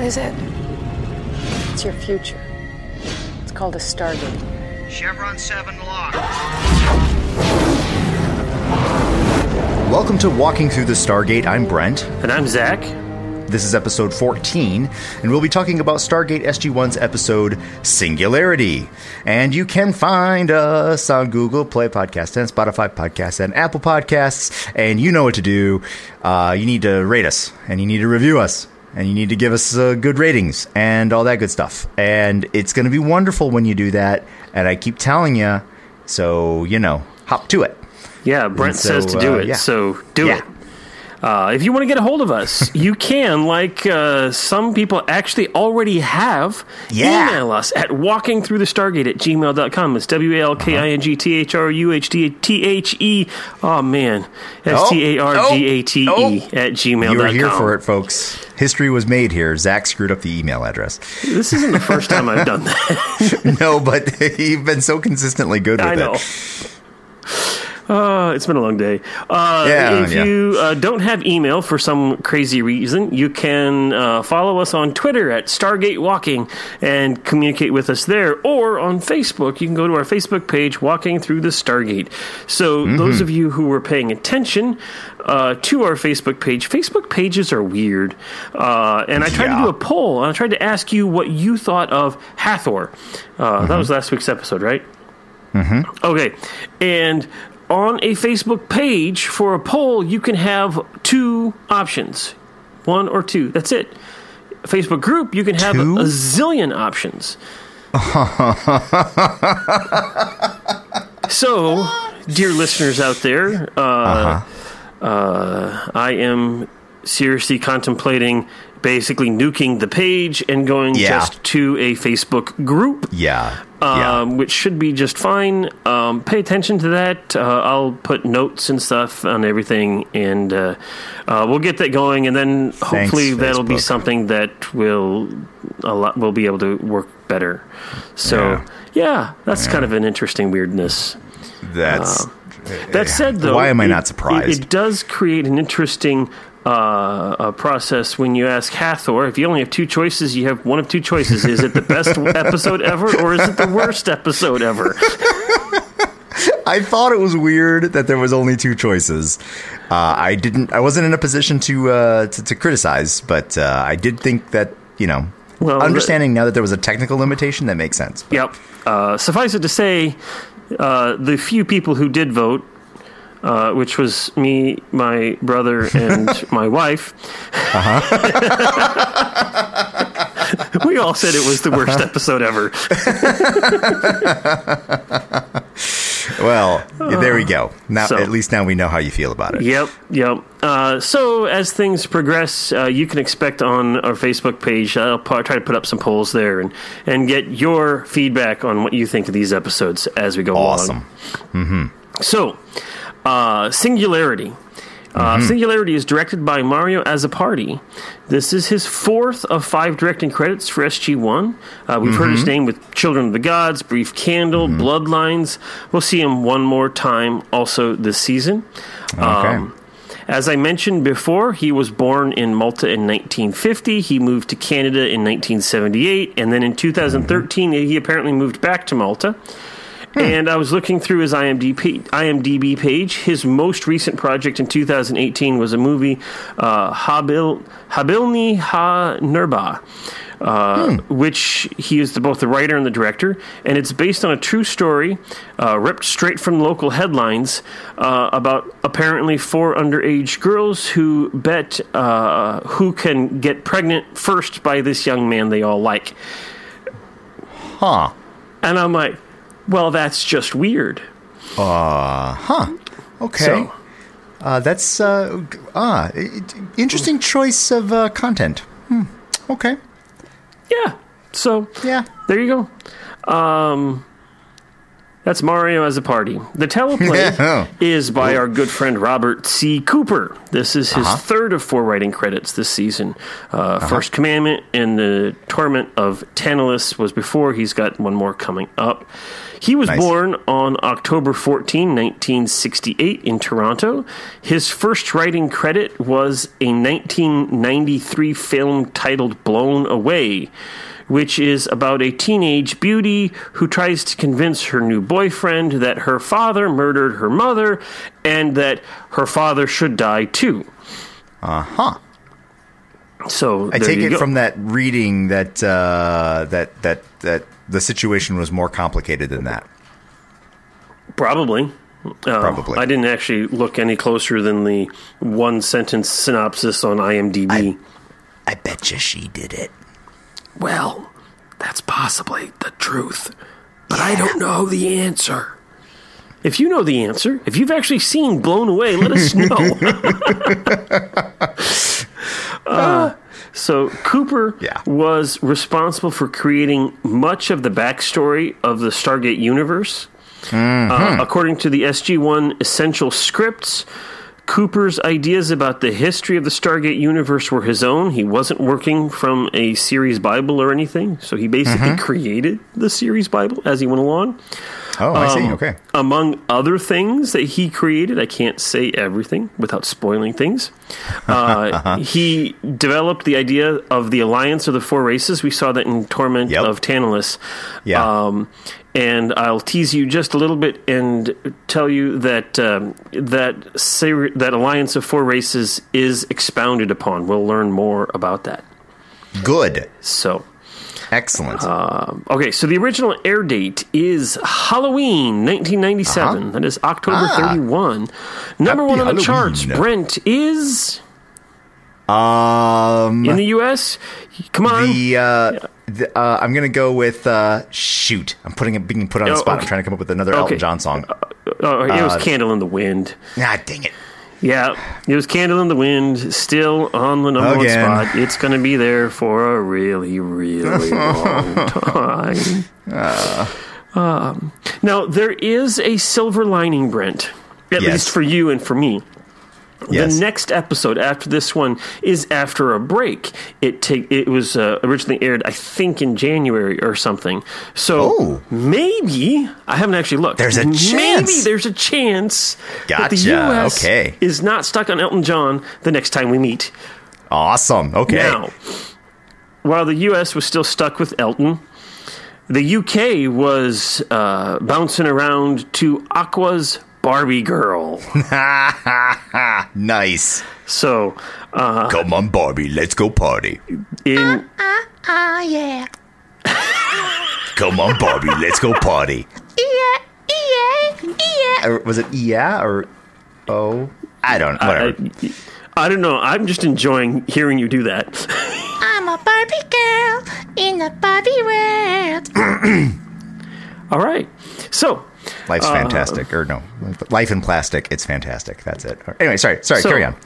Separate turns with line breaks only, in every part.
What is it? It's your future. It's called a Stargate.
Chevron 7 locked.
Welcome to Walking Through the Stargate. I'm Brent.
And I'm Zach.
This is episode 14, and we'll be talking about Stargate SG1's episode Singularity. And you can find us on Google Play Podcast and Spotify Podcasts and Apple Podcasts. And you know what to do. Uh, you need to rate us, and you need to review us, and you need to give us uh, good ratings, and all that good stuff. And it's going to be wonderful when you do that. And I keep telling you, so, you know, hop to it.
Yeah, Brent
so,
says to do
uh,
it,
yeah.
so do
Yeah.
it. Uh, if you want to get a hold of us, you can, like uh, some people actually already have,
Yeah.
email us at walkingthroughthestargate at gmail.com. It's W A L K I N G T H R U H D T H E. Oh, man. S T A R G A T E
Oh,
at gmail.com.
You were here for it, folks. History was made here. Zach screwed up the email address.
This isn't the first time I've done that.
no, but you've been so consistently good with
I know.
it.
Uh, it's been a long day. Uh,
Yeah,
if
yeah.
you uh, don't have email for some crazy reason, you can uh, follow us on Twitter at Stargate Walking and communicate with us there, or on Facebook. You can go to our Facebook page, Walking Through the Stargate. So,
Mm-hmm.
those of you who were paying attention uh, to our Facebook page, Facebook pages are weird. Uh, and I tried
Yeah.
to do a poll, and I tried to ask you what you thought of Hathor. Uh, That was last week's episode, right? Okay. And on a Facebook page for a poll, you can have two options one or two. That's it. A Facebook group, you can have
Two?
a zillion options. so, dear listeners out there, uh, uh, I am seriously contemplating basically nuking the page and going
Yeah.
just to a Facebook group
Yeah.
um,
yeah.
which should be just fine. Um, pay attention to that. Uh, I'll put notes and stuff on everything, and uh, uh, we'll get that going. And then hopefully that'll be something that will a lot will be able to work better. So
Yeah.
yeah, that's kind of an interesting weirdness.
That's.
That said, though,
Why am I not surprised?
It, it does create an interesting. Uh, uh, process when you ask Hathor if you only have two choices, you have one of two choices. Is it the best episode ever, or is it the worst episode ever?
I thought it was weird that there was only two choices. Uh, I didn't. I wasn't in a position to uh, to, to criticize, but uh, I did think that you know,
Well,
understanding now that there was a technical limitation, that makes sense.
Yep. Uh, suffice it to say, uh, the few people who did vote, uh, which was me, my brother, and my wife, we all said it was the worst episode ever.
Well, there we go. Now,
So-
at least now we know how you feel about it.
Yep, yep. Uh, so as things progress, uh, you can expect on our Facebook page. I'll try to put up some polls there and and get your feedback on what you think of these episodes as we go along.
Awesome.
So, uh, Singularity. Uh, Singularity is directed by Mario Azzopardi. This is his fourth of five directing credits for SG1. Uh, we've heard his name with Children of the Gods, Brief Candle, Bloodlines. We'll see him one more time also this season.
Okay.
As I mentioned before, he was born in Malta in 1950. He moved to Canada in 1978, and then in 2013, he apparently moved back to Malta. And I was looking through his IMDb, IMDb page. His most recent project in 2018 was a movie, uh, Habil, Habilni Ha Nurba, uh, which he is the, both the writer and the director. And it's based on a true story, uh, ripped straight from local headlines, uh, about apparently four underage girls who bet uh, who can get pregnant first by this young man they all like.
Huh.
And I'm like, well, that's just weird. Uh huh.
Okay.
So-
uh, that's uh, ah interesting choice of uh, content. Hmm. Okay.
Yeah. So
Yeah.
there you go. Um, That's Mario Azzopardi. The teleplay
Yeah.
is by our good friend Robert C. Cooper. This is his third of four writing credits this season. Uh, First Commandment and the Torment of Tantalus was before. He's got one more coming up. He was
Nice.
born on October 14, 1968, in Toronto. His first writing credit was a 1993 film titled Blown Away, which is about a teenage beauty who tries to convince her new boyfriend that her father murdered her mother and that her father should die too.
Uh huh.
So
I take it
go.
from that reading that uh, that that that the situation was more complicated than that.
Probably. Uh,
Probably.
I didn't actually look any closer than the one sentence synopsis on IMDb.
I bet you she did it.
well, that's possibly the truth, but I don't know the answer. If you know the answer, if you've actually seen Blown Away, let us know. Uh, so Cooper
Yeah.
was responsible for creating much of the backstory of the Stargate universe. Uh, according to the SG1 Essential Scripts, Cooper's ideas about the history of the Stargate universe were his own. He wasn't working from a series Bible or anything, so he basically created the series Bible as he went along.
Oh, I see.
Um,
Okay.
Among other things that he created, I can't say everything without spoiling things. Uh, he developed the idea of the alliance of the four races. We saw that in Torment
Yep.
of Tantalus.
Yeah.
Um, and I'll tease you just a little bit and tell you that um, that ser- that alliance of four races is expounded upon. We'll learn more about that.
Good.
So.
Excellent.
Um, okay, so the original air date is Halloween 1997. That is October
Ah.
31. Number
Happy
one on the charts, Brent, is
um,
in the U.S. Come on.
the, uh, the uh, I'm gonna go with uh, shoot. I'm putting it being put on the
Oh,
spot.
okay.
I'm trying to come up with another Elton John song.
oh, it was
uh,
Candle in the Wind.
Ah, dang it.
Yeah, it was Candle in the Wind, still on the number
Again.
one spot. It's going to be there for a really, really long time. Um, now, there is a silver lining, Brent, at
Yes.
least for you and for me.
Yes.
The next episode after this one is after a break. It take it was uh, originally aired, I think, in January or something. So
Oh.
maybe I haven't actually looked.
There's a
Maybe
chance.
there's a chance that the
Gotcha.
U.S.
Okay.
is not stuck on Elton John the next time we meet.
Awesome. Okay.
Now, while the U.S. was still stuck with Elton, the U.K. was uh, bouncing around to Aqua's Barbie Girl.
nice.
So uh,
Come on, Barbie. Let's go party.
in ah, ah, ah,
Come on, Barbie. Let's go party. Yeah, yeah, yeah. Or was it yeah or oh? I don't. Whatever.
I, I don't know. I'm just enjoying hearing you do that.
I'm a Barbie girl in the Barbie world.
All right. So,
Life's
uh,
fantastic. Or no, life in plastic. It's fantastic. That's it. Anyway, sorry. Sorry.
So-
carry on.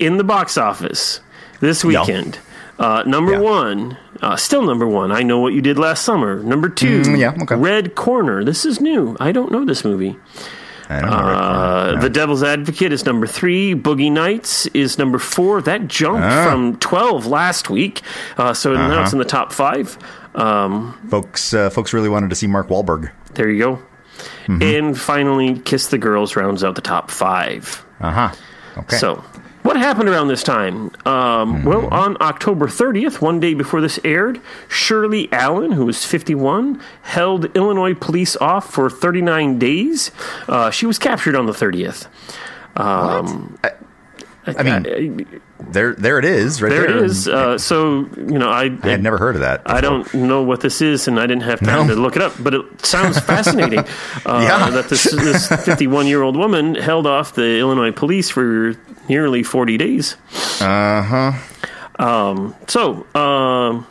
in the box office this weekend, uh, number
Yeah.
one, uh, still number one. I know what you did last summer. Number two,
Mm, yeah, okay.
Red Corner. This is new. I don't know this movie.
I don't know.
Uh,
No.
The Devil's Advocate is number three. Boogie Nights is number four. That jumped
Ah.
from 12 last week. Uh, so now
Uh-huh.
it's in the top five. Um,
folks, uh, folks really wanted to see Mark Wahlberg.
there you go.
Mm-hmm.
And finally, Kiss the Girls rounds out the top five.
Uh huh. Okay.
So, what happened around this time? Um, Well, on October 30th, one day before this aired, Shirley Allen, who was 51, held Illinois police off for 39 days. Uh, she was captured on the 30th. Um,
I mean, there, there it is. Right
there
there,
it is. Uh, so, you know, I,
I had never heard of that.
I don't know what this is, and I didn't have time
No.
to look it up. But it sounds fascinating uh,
Yeah.
that this this 51 year old woman held off the Illinois police for nearly 40 days.
Uh huh.
Um, so, um,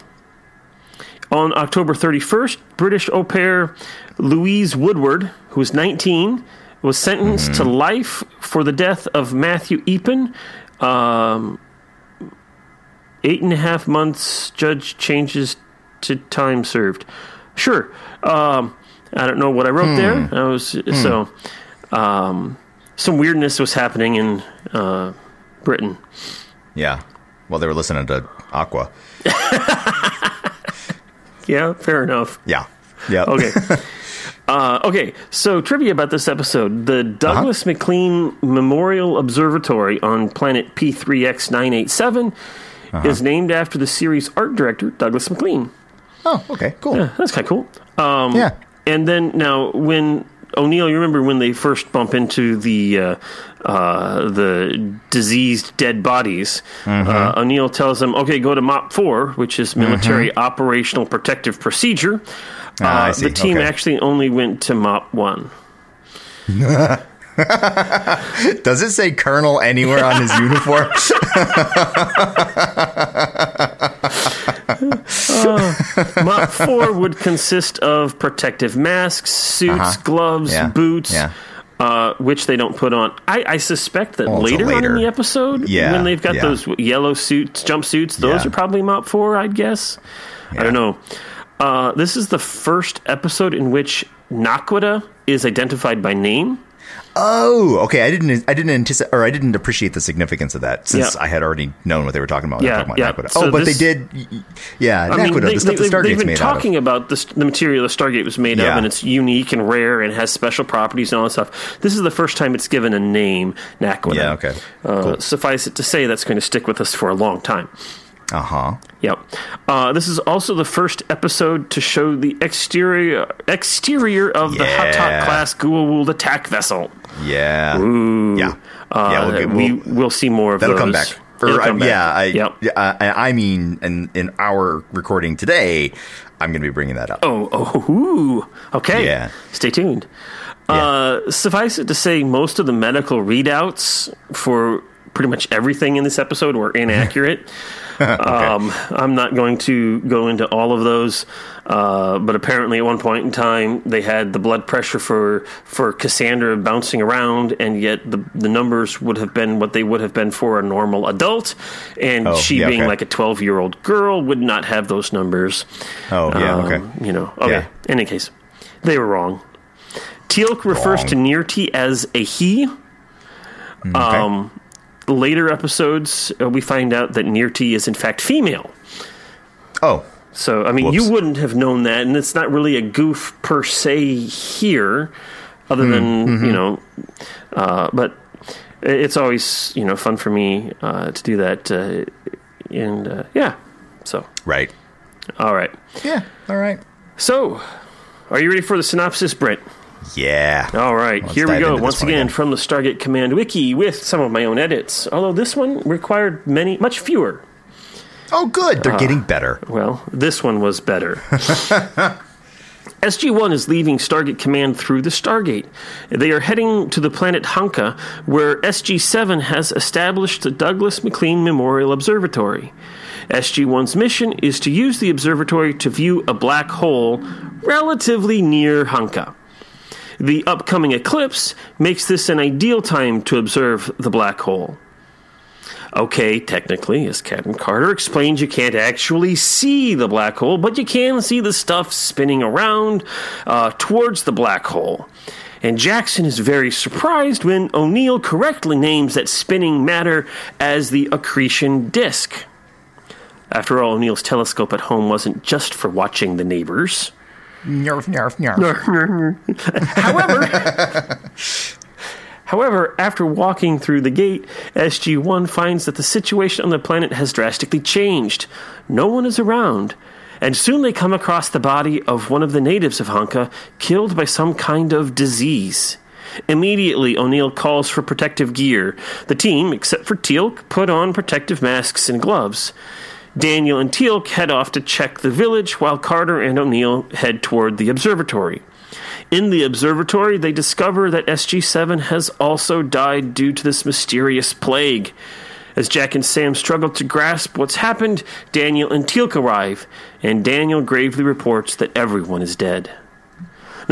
on October 31st, British au pair Louise Woodward, who was 19, was sentenced to life for the death of Matthew Eappen. Um, eight and a half months, judge changes to time served. Sure. Um, I don't know what I wrote there. I was so um, some weirdness was happening in uh, Britain.
Yeah. Well, they were listening to Aqua.
Yeah, fair enough.
Yeah. Yeah.
Okay. Uh, okay, so trivia about this episode. The Douglas McLean Memorial Observatory on planet P3X 987 is named after the series art director, Douglas McLean.
Oh, okay. Cool.
Yeah, that's kind of cool. Um,
Yeah.
And then now, when O'Neill, you remember when they first bump into the uh, uh, the diseased dead bodies?
Mm-hmm.
Uh, O'Neill tells them, "Okay, go to MOP four, which is military operational protective procedure."
Ah,
Uh, the team
Okay.
actually only went to MOP one.
Does it say Colonel anywhere on his uniform?
MOP four would consist of protective masks, suits,
Uh-huh.
gloves,
Yeah.
boots.
Yeah.
Uh, which they don't put on. I, I suspect that
Oh, it's a
later, on in the episode,
Yeah,
when they've got
yeah.
those yellow suits, jumpsuits, those
Yeah.
are probably Mop 4, I'd guess. I don't know. Uh, this is the first episode in which Naquadah is identified by name.
oh, okay. I didn't. I didn't anticipate, or I didn't appreciate the significance of that since
Yeah.
I had already known what they were talking about. when
Yeah,
talking
yeah.
about Naquadah.
So
oh, but
this-
they did. Yeah,
I
Naquadah,
mean, they,
the stuff
they,
the Stargate's
have been talking about the, the material the Stargate was made of, and it's unique and rare and has special properties and all that stuff. This is the first time it's given a name, Naquadah.
Yeah, okay.
Uh, Suffice it to say, that's going to stick with us for a long time.
Of. Uh huh.
Yep. Uh, this is also the first episode to show the exterior exterior of the
Yeah.
Ha'tak class Goa'uld attack vessel.
Yeah. Yeah.
Uh,
yeah. We'll, get-
we
we'll-
see more of
that'll
those.
come back. Or, I-
come back.
Yeah. I,
yep.
yeah, I, I mean, in in our recording today, I'm going to be bringing that up.
Oh, oh, ooh. okay.
Yeah.
Stay tuned. Uh, suffice it to say, most of the medical readouts for pretty much everything in this episode were inaccurate. um, I'm not going to go into all of those, uh, but apparently at one point in time they had the blood pressure for for Cassandra bouncing around, and yet the the numbers would have been what they would have been for a normal adult, and
Oh,
she
yeah,
being
okay.
like a 12 year old girl would not have those numbers.
Oh, yeah, okay.
Um, You know, okay.
Yeah.
In any case, they were wrong. Teal'c refers
Wrong.
to Nirrti as a he.
Okay.
Um, later episodes, uh, we find out that Nirrti is in fact female.
oh.
So, I mean,
Whoops.
you wouldn't have known that, and it's not really a goof per se here, other than,
Mm-hmm.
you know, uh, but it's always, you know, fun for me uh, to do that. Uh, and uh, yeah, so,
Right.
all right.
Yeah. All right.
So, are you ready for the synopsis, Brent?
Yeah.
All right,
Let's
here we go. Once again,
again.
from the Stargate Command Wiki with some of my own edits. Although this one required many, much fewer.
Oh, good.
Uh,
They're getting better.
Well, this one was better. SG 1 is leaving Stargate Command through the Stargate. They are heading to the planet Hanka, where SG 7 has established the Douglas McLean Memorial Observatory. SG 1's mission is to use the observatory to view a black hole relatively near Hanka. The upcoming eclipse makes this an ideal time to observe the black hole. Okay, technically, as Captain Carter explains, you can't actually see the black hole, but you can see the stuff spinning around uh, towards the black hole. And Jackson is very surprised when O'Neill correctly names that spinning matter as the accretion disk. After all, O'Neill's telescope at home wasn't just for watching the neighbors.
Nerf, nerf, nerf.
However, however, after walking through the gate, SG-1 finds that the situation on the planet has drastically changed. No one is around, and soon they come across the body of one of the natives of Hanka, killed by some kind of disease. Immediately, O'Neill calls for protective gear. The team, except for Teal'c, put on protective masks and gloves. Daniel and Teal'c head off to check the village, while Carter and O'Neill head toward the observatory. In the observatory, they discover that SG 7 has also died due to this mysterious plague. As Jack and Sam struggle to grasp what's happened, Daniel and Teal'c arrive, and Daniel gravely reports that everyone is dead.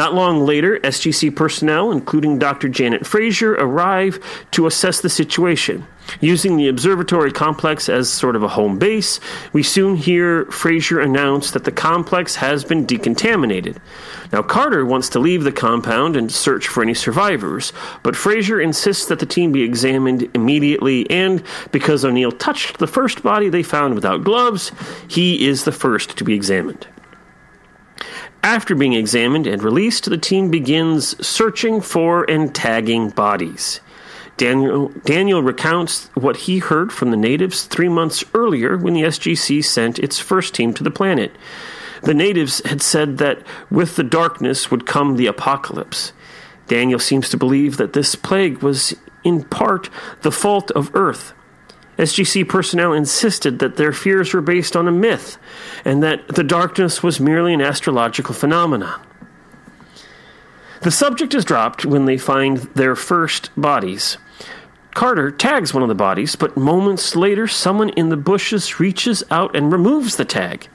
Not long later, SGC personnel, including Dr. Janet Frazier, arrive to assess the situation. Using the observatory complex as sort of a home base, we soon hear Frazier announce that the complex has been decontaminated. Now, Carter wants to leave the compound and search for any survivors, but Frazier insists that the team be examined immediately, and because O'Neill touched the first body they found without gloves, he is the first to be examined. After being examined and released, the team begins searching for and tagging bodies. Daniel, Daniel recounts what he heard from the natives three months earlier when the SGC sent its first team to the planet. The natives had said that with the darkness would come the apocalypse. Daniel seems to believe that this plague was in part the fault of Earth. SGC personnel insisted that their fears were based on a myth and that the darkness was merely an astrological phenomenon. The subject is dropped when they find their first bodies. Carter tags one of the bodies, but moments later, someone in the bushes reaches out and removes the tag.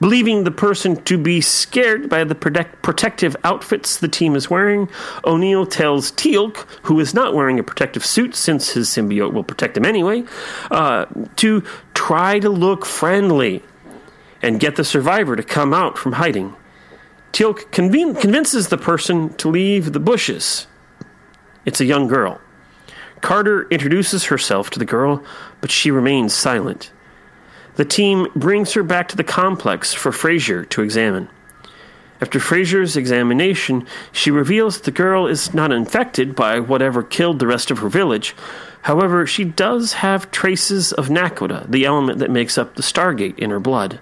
Believing the person to be scared by the protect- protective outfits the team is wearing, O'Neill tells Teal'c, who is not wearing a protective suit since his symbiote will protect him anyway, uh, to try to look friendly and get the survivor to come out from hiding. Teal'c conven- convinces the person to leave the bushes. It's a young girl. Carter introduces herself to the girl, but she remains silent. The team brings her back to the complex for Frazier to examine. After Frazier's examination, she reveals that the girl is not infected by whatever killed the rest of her village. However, she does have traces of naquadah, the element that makes up the Stargate, in her blood.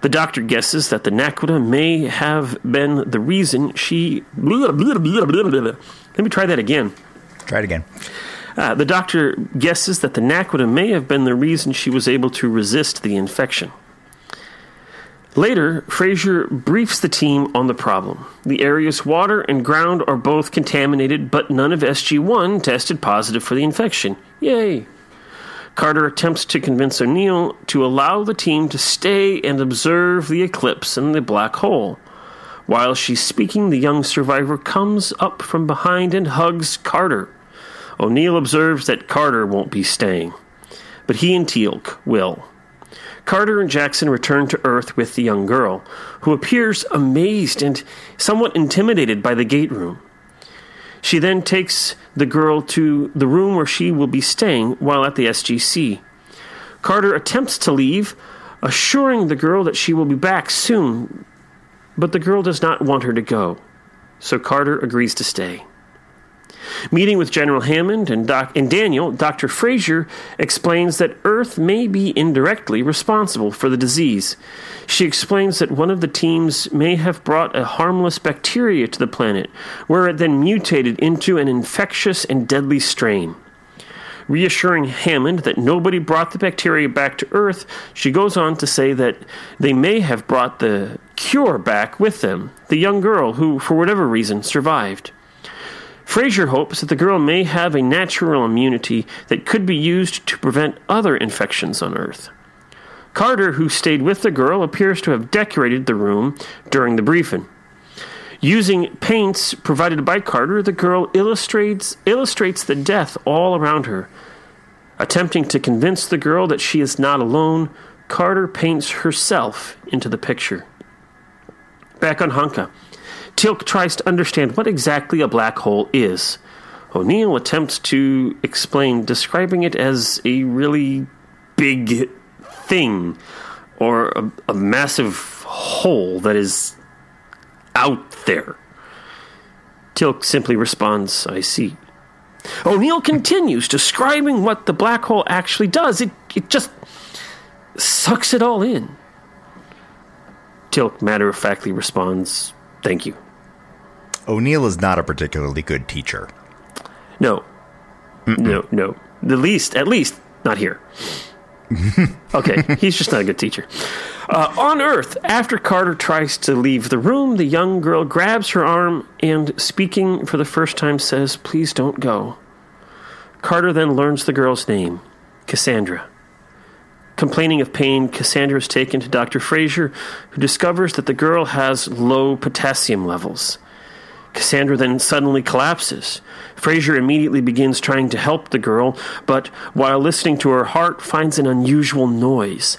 The doctor guesses that the naquadah may have been the reason she. Let me try that again.
Try it again.
Uh, the doctor guesses that the naquadah may have been the reason she was able to resist the infection. Later, Frazier briefs the team on the problem. The area's water and ground are both contaminated, but none of SG1 tested positive for the infection. Yay! Carter attempts to convince O'Neill to allow the team to stay and observe the eclipse and the black hole. While she's speaking, the young survivor comes up from behind and hugs Carter. O'Neill observes that Carter won't be staying, but he and Teal'c will. Carter and Jackson return to Earth with the young girl, who appears amazed and somewhat intimidated by the gate room. She then takes the girl to the room where she will be staying while at the SGC. Carter attempts to leave, assuring the girl that she will be back soon, but the girl does not want her to go, so Carter agrees to stay. Meeting with General Hammond and, Doc- and Daniel, Dr. Frazier explains that Earth may be indirectly responsible for the disease. She explains that one of the teams may have brought a harmless bacteria to the planet, where it then mutated into an infectious and deadly strain. Reassuring Hammond that nobody brought the bacteria back to Earth, she goes on to say that they may have brought the cure back with them, the young girl who, for whatever reason, survived. Frazier hopes that the girl may have a natural immunity that could be used to prevent other infections on Earth. Carter, who stayed with the girl, appears to have decorated the room during the briefing. Using paints provided by Carter, the girl illustrates illustrates the death all around her. Attempting to convince the girl that she is not alone, Carter paints herself into the picture. Back on Hanka, Teal'c tries to understand what exactly a black hole is. O'Neill attempts to explain, describing it as a really big thing or a, a massive hole that is out there. Teal'c simply responds, I see. O'Neill continues describing what the black hole actually does. It, it just sucks it all in. Teal'c matter of factly responds, Thank you.
O'Neill is not a particularly good teacher.
No. No, no. The least, at least, not here. okay, he's just not a good teacher. Uh, on Earth, after Carter tries to leave the room, the young girl grabs her arm and, speaking for the first time, says, Please don't go. Carter then learns the girl's name Cassandra. Complaining of pain, Cassandra is taken to Dr. Fraser, who discovers that the girl has low potassium levels. Cassandra then suddenly collapses. Fraser immediately begins trying to help the girl, but while listening to her heart, finds an unusual noise.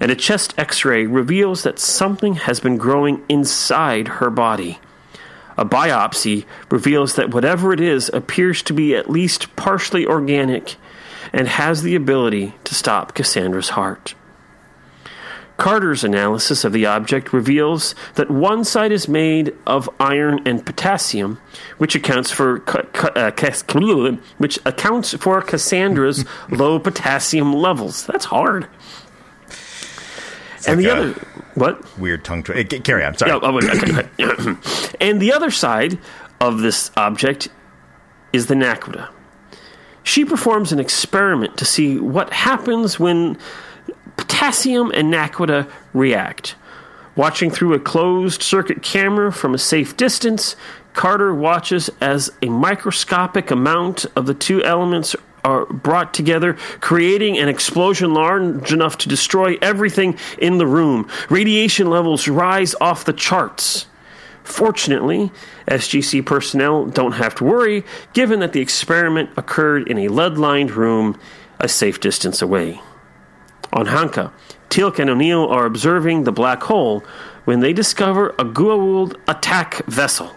And a chest x ray reveals that something has been growing inside her body. A biopsy reveals that whatever it is appears to be at least partially organic and has the ability to stop Cassandra's heart. Carter's analysis of the object reveals that one side is made of iron and potassium, which accounts for uh, which accounts for Cassandra's low potassium levels. That's hard.
It's
and
like
the other what?
weird tongue twister. Carry on. Sorry.
Oh, okay. and the other side of this object is the naquadah. She performs an experiment to see what happens when potassium and naquadah react. Watching through a closed circuit camera from a safe distance, Carter watches as a microscopic amount of the two elements are brought together, creating an explosion large enough to destroy everything in the room. Radiation levels rise off the charts. Fortunately, SGC personnel don't have to worry, given that the experiment occurred in a lead lined room a safe distance away. On Hanka, Teal'c and O'Neill are observing the black hole when they discover a Goa'uld attack vessel.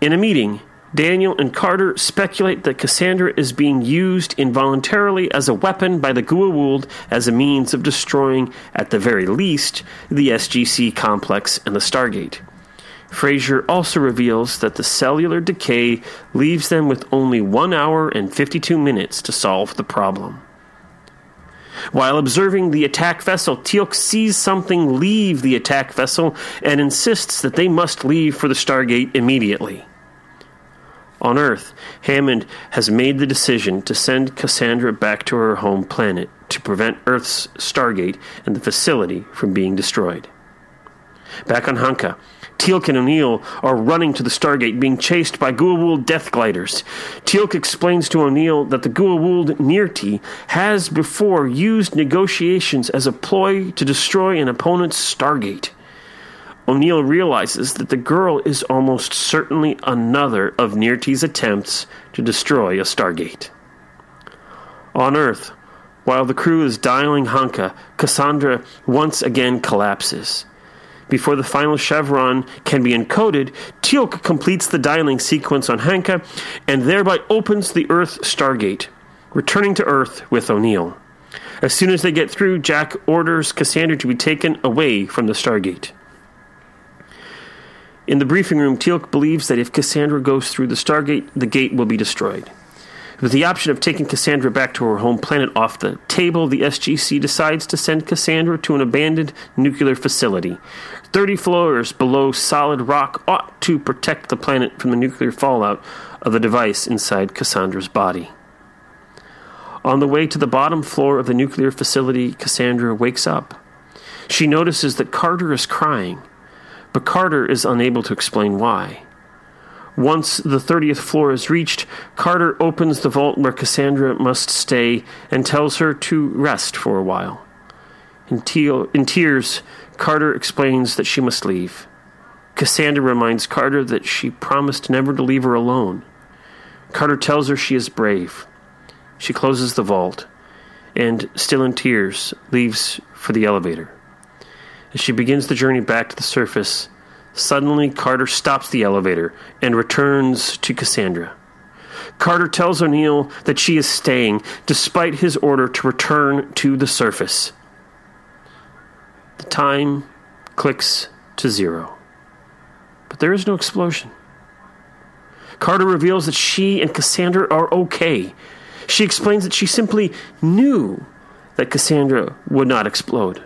In a meeting, Daniel and Carter speculate that Cassandra is being used involuntarily as a weapon by the Goa'uld as a means of destroying, at the very least, the SGC complex and the Stargate. Fraser also reveals that the cellular decay leaves them with only 1 hour and 52 minutes to solve the problem. While observing the attack vessel, Teal'c sees something leave the attack vessel and insists that they must leave for the Stargate immediately. On Earth, Hammond has made the decision to send Cassandra back to her home planet to prevent Earth's Stargate and the facility from being destroyed. Back on Hanka, Teal'c and O'Neill are running to the Stargate, being chased by Goa'uld death gliders. Teal'c explains to O'Neill that the Goa'uld Nirrti has before used negotiations as a ploy to destroy an opponent's Stargate. O'Neill realizes that the girl is almost certainly another of Nirrti's attempts to destroy a Stargate. On Earth, while the crew is dialing Hanka, Cassandra once again collapses. Before the final chevron can be encoded, Teal'c completes the dialing sequence on Hanka and thereby opens the Earth Stargate, returning to Earth with O'Neill. As soon as they get through, Jack orders Cassandra to be taken away from the Stargate. In the briefing room, Teal'c believes that if Cassandra goes through the Stargate, the gate will be destroyed. With the option of taking Cassandra back to her home planet off the table, the SGC decides to send Cassandra to an abandoned nuclear facility. 30 floors below solid rock ought to protect the planet from the nuclear fallout of the device inside Cassandra's body. On the way to the bottom floor of the nuclear facility, Cassandra wakes up. She notices that Carter is crying, but Carter is unable to explain why. Once the 30th floor is reached, Carter opens the vault where Cassandra must stay and tells her to rest for a while. In, te- in tears, Carter explains that she must leave. Cassandra reminds Carter that she promised never to leave her alone. Carter tells her she is brave. She closes the vault and, still in tears, leaves for the elevator. As she begins the journey back to the surface, suddenly Carter stops the elevator and returns to Cassandra. Carter tells O'Neill that she is staying, despite his order to return to the surface. The time clicks to zero. But there is no explosion. Carter reveals that she and Cassandra are okay. She explains that she simply knew that Cassandra would not explode.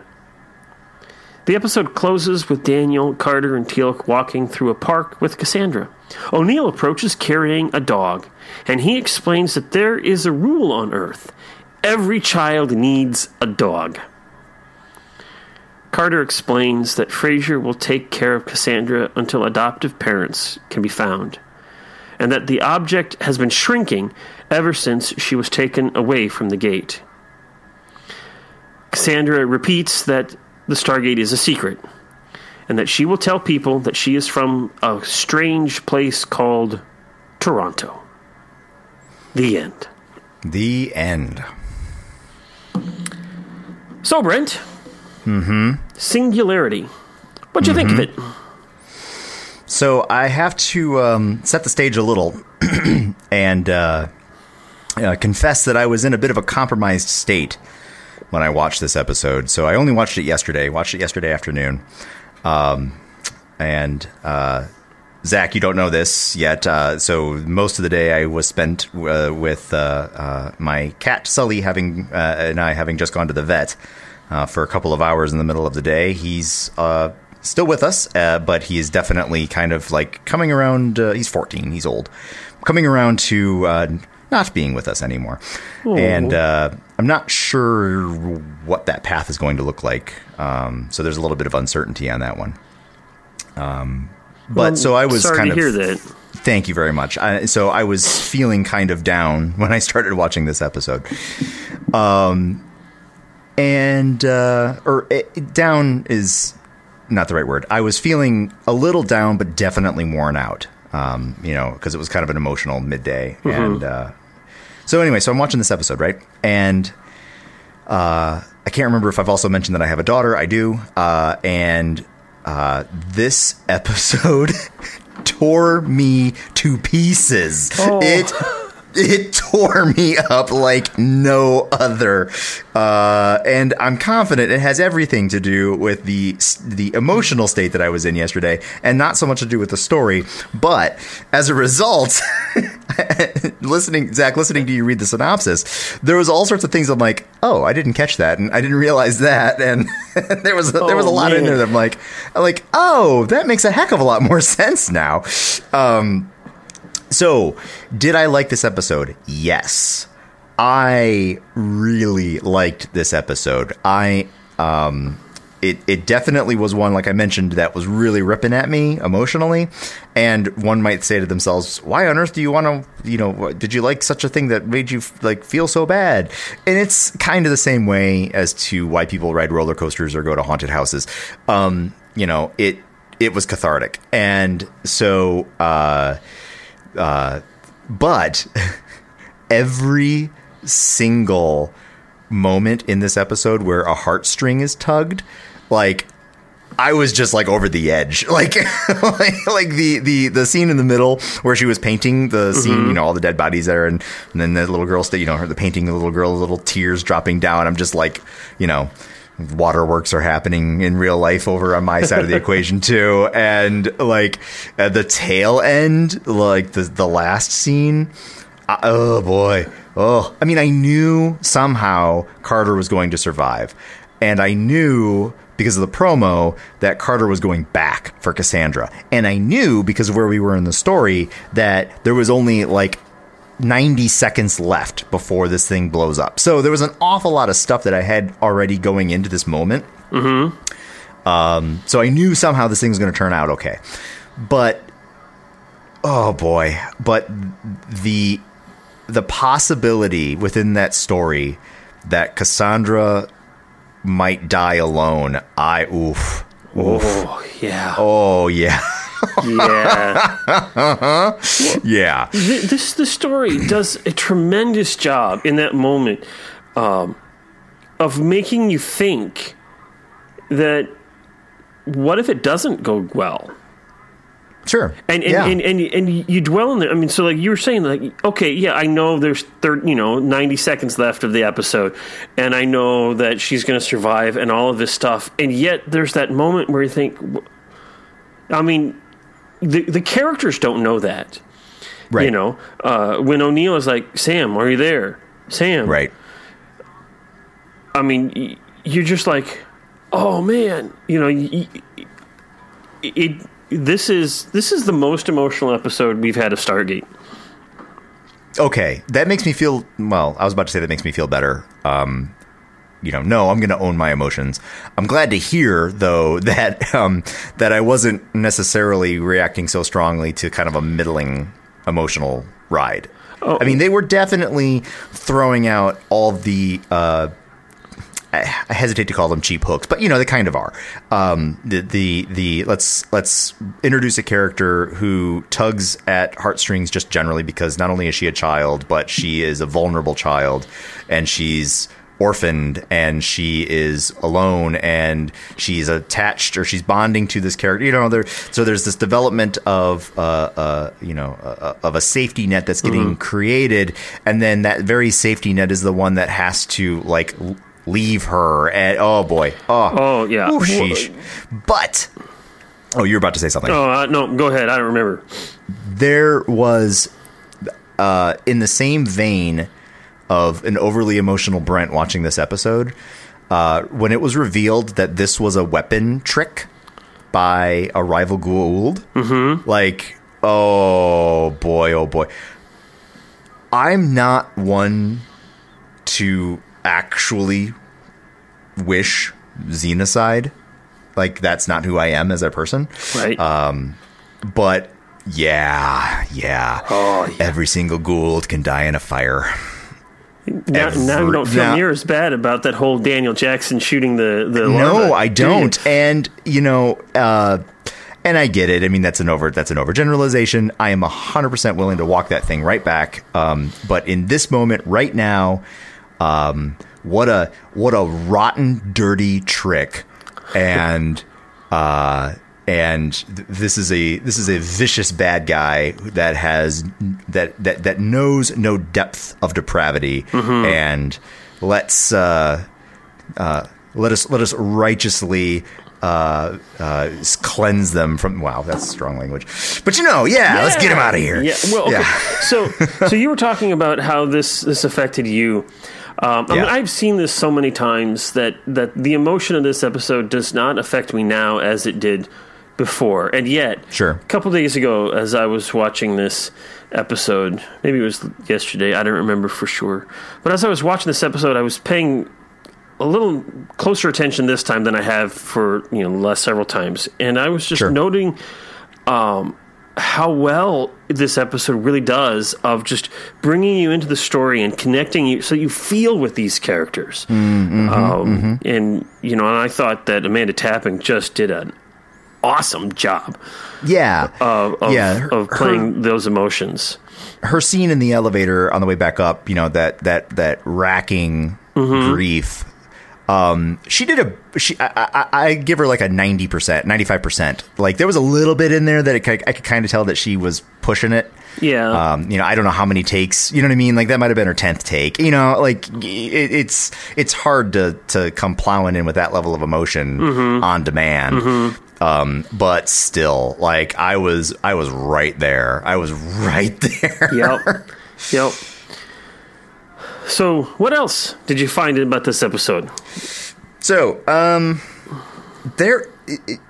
The episode closes with Daniel, Carter, and Teal'c walking through a park with Cassandra. O'Neill approaches carrying a dog, and he explains that there is a rule on Earth every child needs a dog. Carter explains that Fraser will take care of Cassandra until adoptive parents can be found, and that the object has been shrinking ever since she was taken away from the gate. Cassandra repeats that the Stargate is a secret and that she will tell people that she is from a strange place called Toronto. The end.
The end.
So, Brent. Mm-hmm. Singularity. What'd you think of it?
So I have to um, set the stage a little and uh, uh, confess that I was in a bit of a compromised state when I watched this episode. So I only watched it yesterday. Watched it yesterday afternoon. Um, and uh, Zach, you don't know this yet. Uh, so most of the day I was spent uh, with uh, uh, my cat Sully, having uh, and I having just gone to the vet for a couple of hours in the middle of the day. He's still with us, but he is definitely kind of like coming around. He's 14. He's old, coming around to not being with us anymore. And uh, I'm not sure what that path is going to look like. Um, so there's a little bit of uncertainty on that one. Um, but so I was
Sorry
kind
to
of
hear that.
Thank you very much. I, so I was feeling kind of down when I started watching this episode. Um, and uh, or it, down is not the right word. I was feeling a little down, but definitely worn out. Um, you know, because it was kind of an emotional midday, and uh, so anyway, so I'm watching this episode, right? And uh, I can't remember if I've also mentioned that I have a daughter. I do, uh, and uh, this episode tore me to pieces. It it tore me up like no other, uh, and I'm confident it has everything to do with the the emotional state that I was in yesterday, and not so much to do with the story. But as a result, listening, Zach, listening to you read the synopsis, there was all sorts of things. I'm like, oh, I didn't catch that, and I didn't realize that, and there was there was a
Oh,
lot in there that I'm like, I'm like, oh, that makes a heck of a lot more sense now. Um, so, did I like this episode? Yes. I really liked this episode. I um it it definitely was one like I mentioned that was really ripping at me emotionally and one might say to themselves, "Why on earth do you want to, you know, did you like such a thing that made you like feel so bad?" And it's kind of the same way as to why people ride roller coasters or go to haunted houses. Um, you know, it it was cathartic. And so uh uh, but every single moment in this episode where a heartstring is tugged, like I was just like over the edge, like like, like the, the the scene in the middle where she was painting the scene, you know, all the dead bodies there, and, and then the little girl, sta- you know, her the painting, the little girl, little tears dropping down. I'm just like, you know. Waterworks are happening in real life over on my side of the equation too, and like at the tail end, like the the last scene, uh, oh boy. Oh, I mean, I knew somehow Carter was going to survive. And I knew because of the promo that Carter was going back for Cassandra. And I knew because of where we were in the story that there was only like 90 seconds left before this thing blows up. So there was an awful lot of stuff that I had already going into this moment. Mm-hmm. Um, so I knew somehow this thing was going to turn out okay. But oh boy, but the the possibility within that story that Cassandra might die alone, I oof. Oof.
Oh, yeah.
Oh yeah.
Yeah.
yeah.
This the story does a tremendous job in that moment um, of making you think that what if it doesn't go well
Sure.
and and,
yeah.
and, and and you dwell in there i mean so like you were saying like okay yeah i know there's thir- you know 90 seconds left of the episode and i know that she's going to survive and all of this stuff and yet there's that moment where you think I mean the the characters don't know that
right.
you know, uh, when O'Neill is like, "Sam, are you there?" Sam,
Right.
I mean, y- you're just like, "Oh man," you know, y- it. This is this is the most emotional episode we've had of Stargate.
Okay. That makes me feel well, I was about to say that makes me feel better. Um you know, no, I'm going to own my emotions. I'm glad to hear though that um that I wasn't necessarily reacting so strongly to kind of a middling emotional ride. I mean, they were definitely throwing out all the uh I hesitate to call them cheap hooks, but you know they kind of are. Um, the the the let's let's introduce a character who tugs at heartstrings just generally because not only is she a child, but she is a vulnerable child, and she's orphaned and she is alone and she's attached or she's bonding to this character you know there so there's this development of uh, uh you know uh, of a safety net that's getting
Mm-hmm.
created and then that very safety net is the one that has to like leave her and oh boy oh
Oh, yeah.
Ooh, sheesh. but oh you're about to say something
Oh uh, no, go ahead. I don't remember.
there was uh, in the same vein of an overly emotional Brent watching this episode uh, when it was revealed that this was a weapon trick by a rival Goa'uld. Mm-hmm. Like, oh boy, oh boy. I'm not one to actually wish Xenocide. Like, that's not who I am as a person.
Right.
But yeah, yeah.
Oh, yeah.
Every single Goa'uld can die in a fire.
Now, now you don't feel
now-
near as bad about that whole Daniel Jackson shooting the the.
No, I
do
don't. And you know, uh, and I get it. I mean, that's an over that's an overgeneralization. I am hundred percent willing to walk that thing right back. Um, but in this moment, right now, um, what a what a rotten, dirty trick, and uh, and th- this is a this is a vicious bad guy that has that that that knows no depth of depravity, and let's. Uh, uh, let us let us righteously uh, uh, cleanse them from. Wow, that's strong language. But you know, yeah, let's get him out of here.
Yeah. Well, okay.
Yeah.
so so you were talking about how this this affected you. Um, I mean,
Yeah.
I've seen this so many times that that the emotion of this episode does not affect me now as it did before, and yet,
Sure.
a couple days ago, as I was watching this episode, maybe it was yesterday, I don't remember for sure, but as I was watching this episode, I was paying a little closer attention this time than I have for you know the last several times, and I was just
Sure.
noting um, how well this episode really does of just bringing you into the story and connecting you so you feel with these characters. um, And you know, and I thought that Amanda Tapping just did an awesome job
Yeah,
of of,
yeah. her-
of playing those emotions.
her scene in the elevator on the way back up, you know that that that racking
Mm-hmm.
grief. Um, she did a she. I, I, I give her like a ninety percent, ninety five percent. Like there was a little bit in there that it, I could kind of tell that she was pushing it.
Yeah.
Um, you know, I don't know how many takes. You know what I mean? Like that might have been her tenth take. You know, like it, it's it's hard to to come plowing in with that level of emotion
Mm-hmm.
on demand. Um, but still, like I was, I was right there. I was right there.
Yep. yep. So, what else did you find about this episode?
So, um, there, it, it-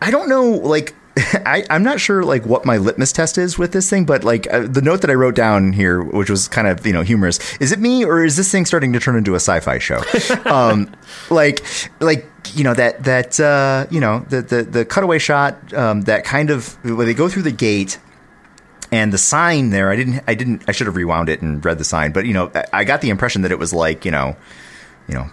I don't know, like, I, I'm not sure, like, what my litmus test is with this thing, but, like, uh, the note that I wrote down here, which was kind of, you know, humorous, is it me or is this thing starting to turn into a sci-fi show? um, like, like, you know, that, that, uh, you know, the, the, the cutaway shot, um, that kind of, when they go through the gate, and the sign there, I didn't, I didn't, I should have rewound it and read the sign, but you know, I- I got the impression that it was like, you know, you know,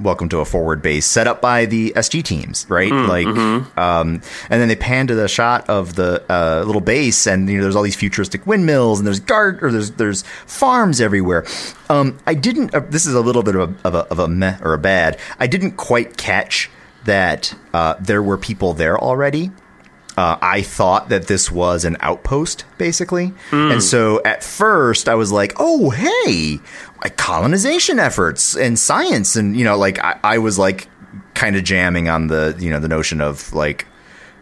welcome to a forward base set up by the SG teams, right? like, um, and then they pan to the shot of the uh, little base, and you know, there's all these futuristic windmills, and there's guard, or there's there's farms everywhere. Um, I didn't. Uh, this is a little bit of a of a, of a meh or a bad. I didn't quite catch that uh, there were people there already. Uh, I thought that this was an outpost, basically. And so at first I was like, oh, hey, like colonization efforts and science. And, you know, like I, I was like kind of jamming on the, you know, the notion of like,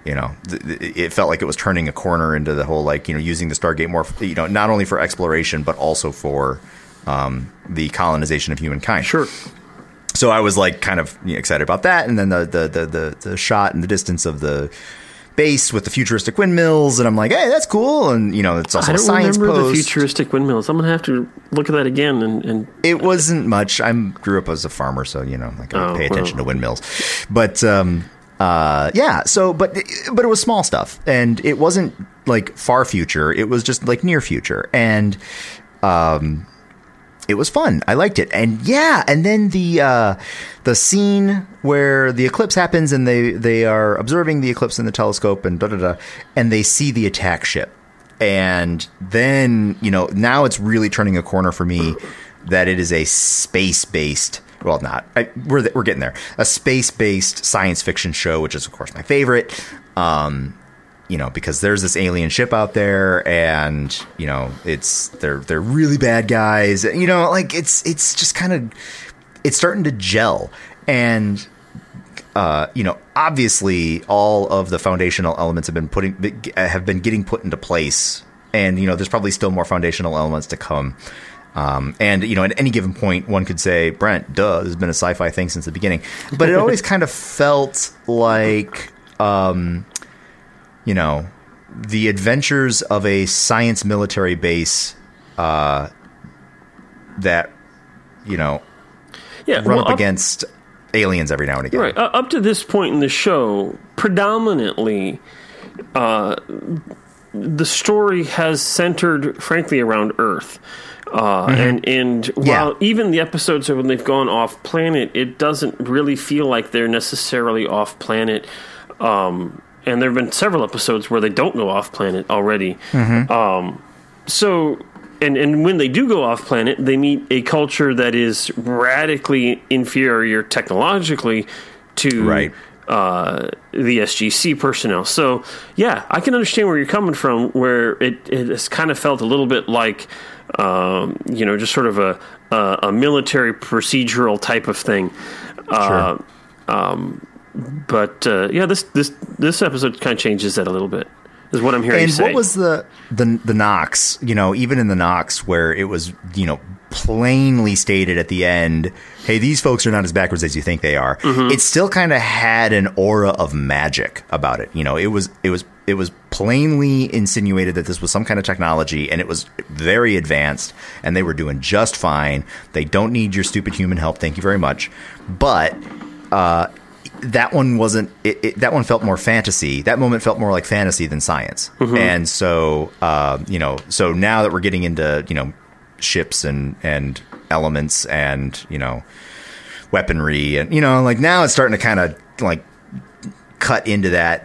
you know, it felt like it was turning a corner into the whole, like, you know, using the Stargate more, you know, not only for exploration, but also for um, the colonization of humankind
Sure.
so I was like kind of you know, excited about that, and then the the, the the the shot in the distance of the base with the futuristic windmills, and I'm like, hey, that's cool, and you know, it's also
I don't
science
remember
post.
the futuristic windmills. I'm gonna have to look at that again. And, and
It wasn't much. I grew up as a farmer, so you know, like I
Oh,
pay attention
well.
to windmills, but um, uh, yeah. So, but but it was small stuff, and it wasn't like far future. It was just like near future, and um, it was fun. I liked it, and yeah, and then the uh, the scene where the eclipse happens, and they they are observing the eclipse in the telescope, and da da da, and they see the attack ship, and then you know now it's really turning a corner for me that it is a space based. Well, not I, we're we're getting there. A space based science fiction show, which is of course my favorite. Um, you know, because there's this alien ship out there, and you know, it's they're they're really bad guys. You know, like it's it's just kind of it's starting to gel, and uh, you know, obviously, all of the foundational elements have been putting have been getting put into place, and you know, there's probably still more foundational elements to come. Um, and you know, at any given point, one could say, "Brent, duh, this has been a sci-fi thing since the beginning." But it always kind of felt like, um, you know, the adventures of a science military base uh, that, you know,
Yeah,
run
well,
up against aliens every now and again.
Right. Uh, up to this point in the show, predominantly, uh, the story has centered, frankly, around Earth. Uh, And and while
Yeah.
even the episodes when they've gone off planet, it doesn't really feel like they're necessarily off planet. Um, and there have been several episodes where they don't go off planet already. Um, so and and when they do go off planet, they meet a culture that is radically inferior technologically to
Right.
uh, the SGC personnel. So yeah, I can understand where you're coming from. Where it it has kind of felt a little bit like um, you know just sort of a a, a military procedural type of thing. Uh, um, but uh, yeah, this this this episode kind of changes that a little bit. Is what I'm hearing
And what was the the the Nox? You know, even in the Nox, where it was you know plainly stated at the end, "Hey, these folks are not as backwards as you think they are."
Mm-hmm.
It still kind of had an aura of magic about it. You know, it was it was it was plainly insinuated that this was some kind of technology, and it was very advanced, and they were doing just fine. They don't need your stupid human help. Thank you very much, but. Uh, that one wasn't it, it, that one felt more fantasy. That moment felt more like fantasy than science. And so uh, you know so now that we're getting into you know ships and and elements and you know weaponry and you know like now it's starting to kind of like cut into that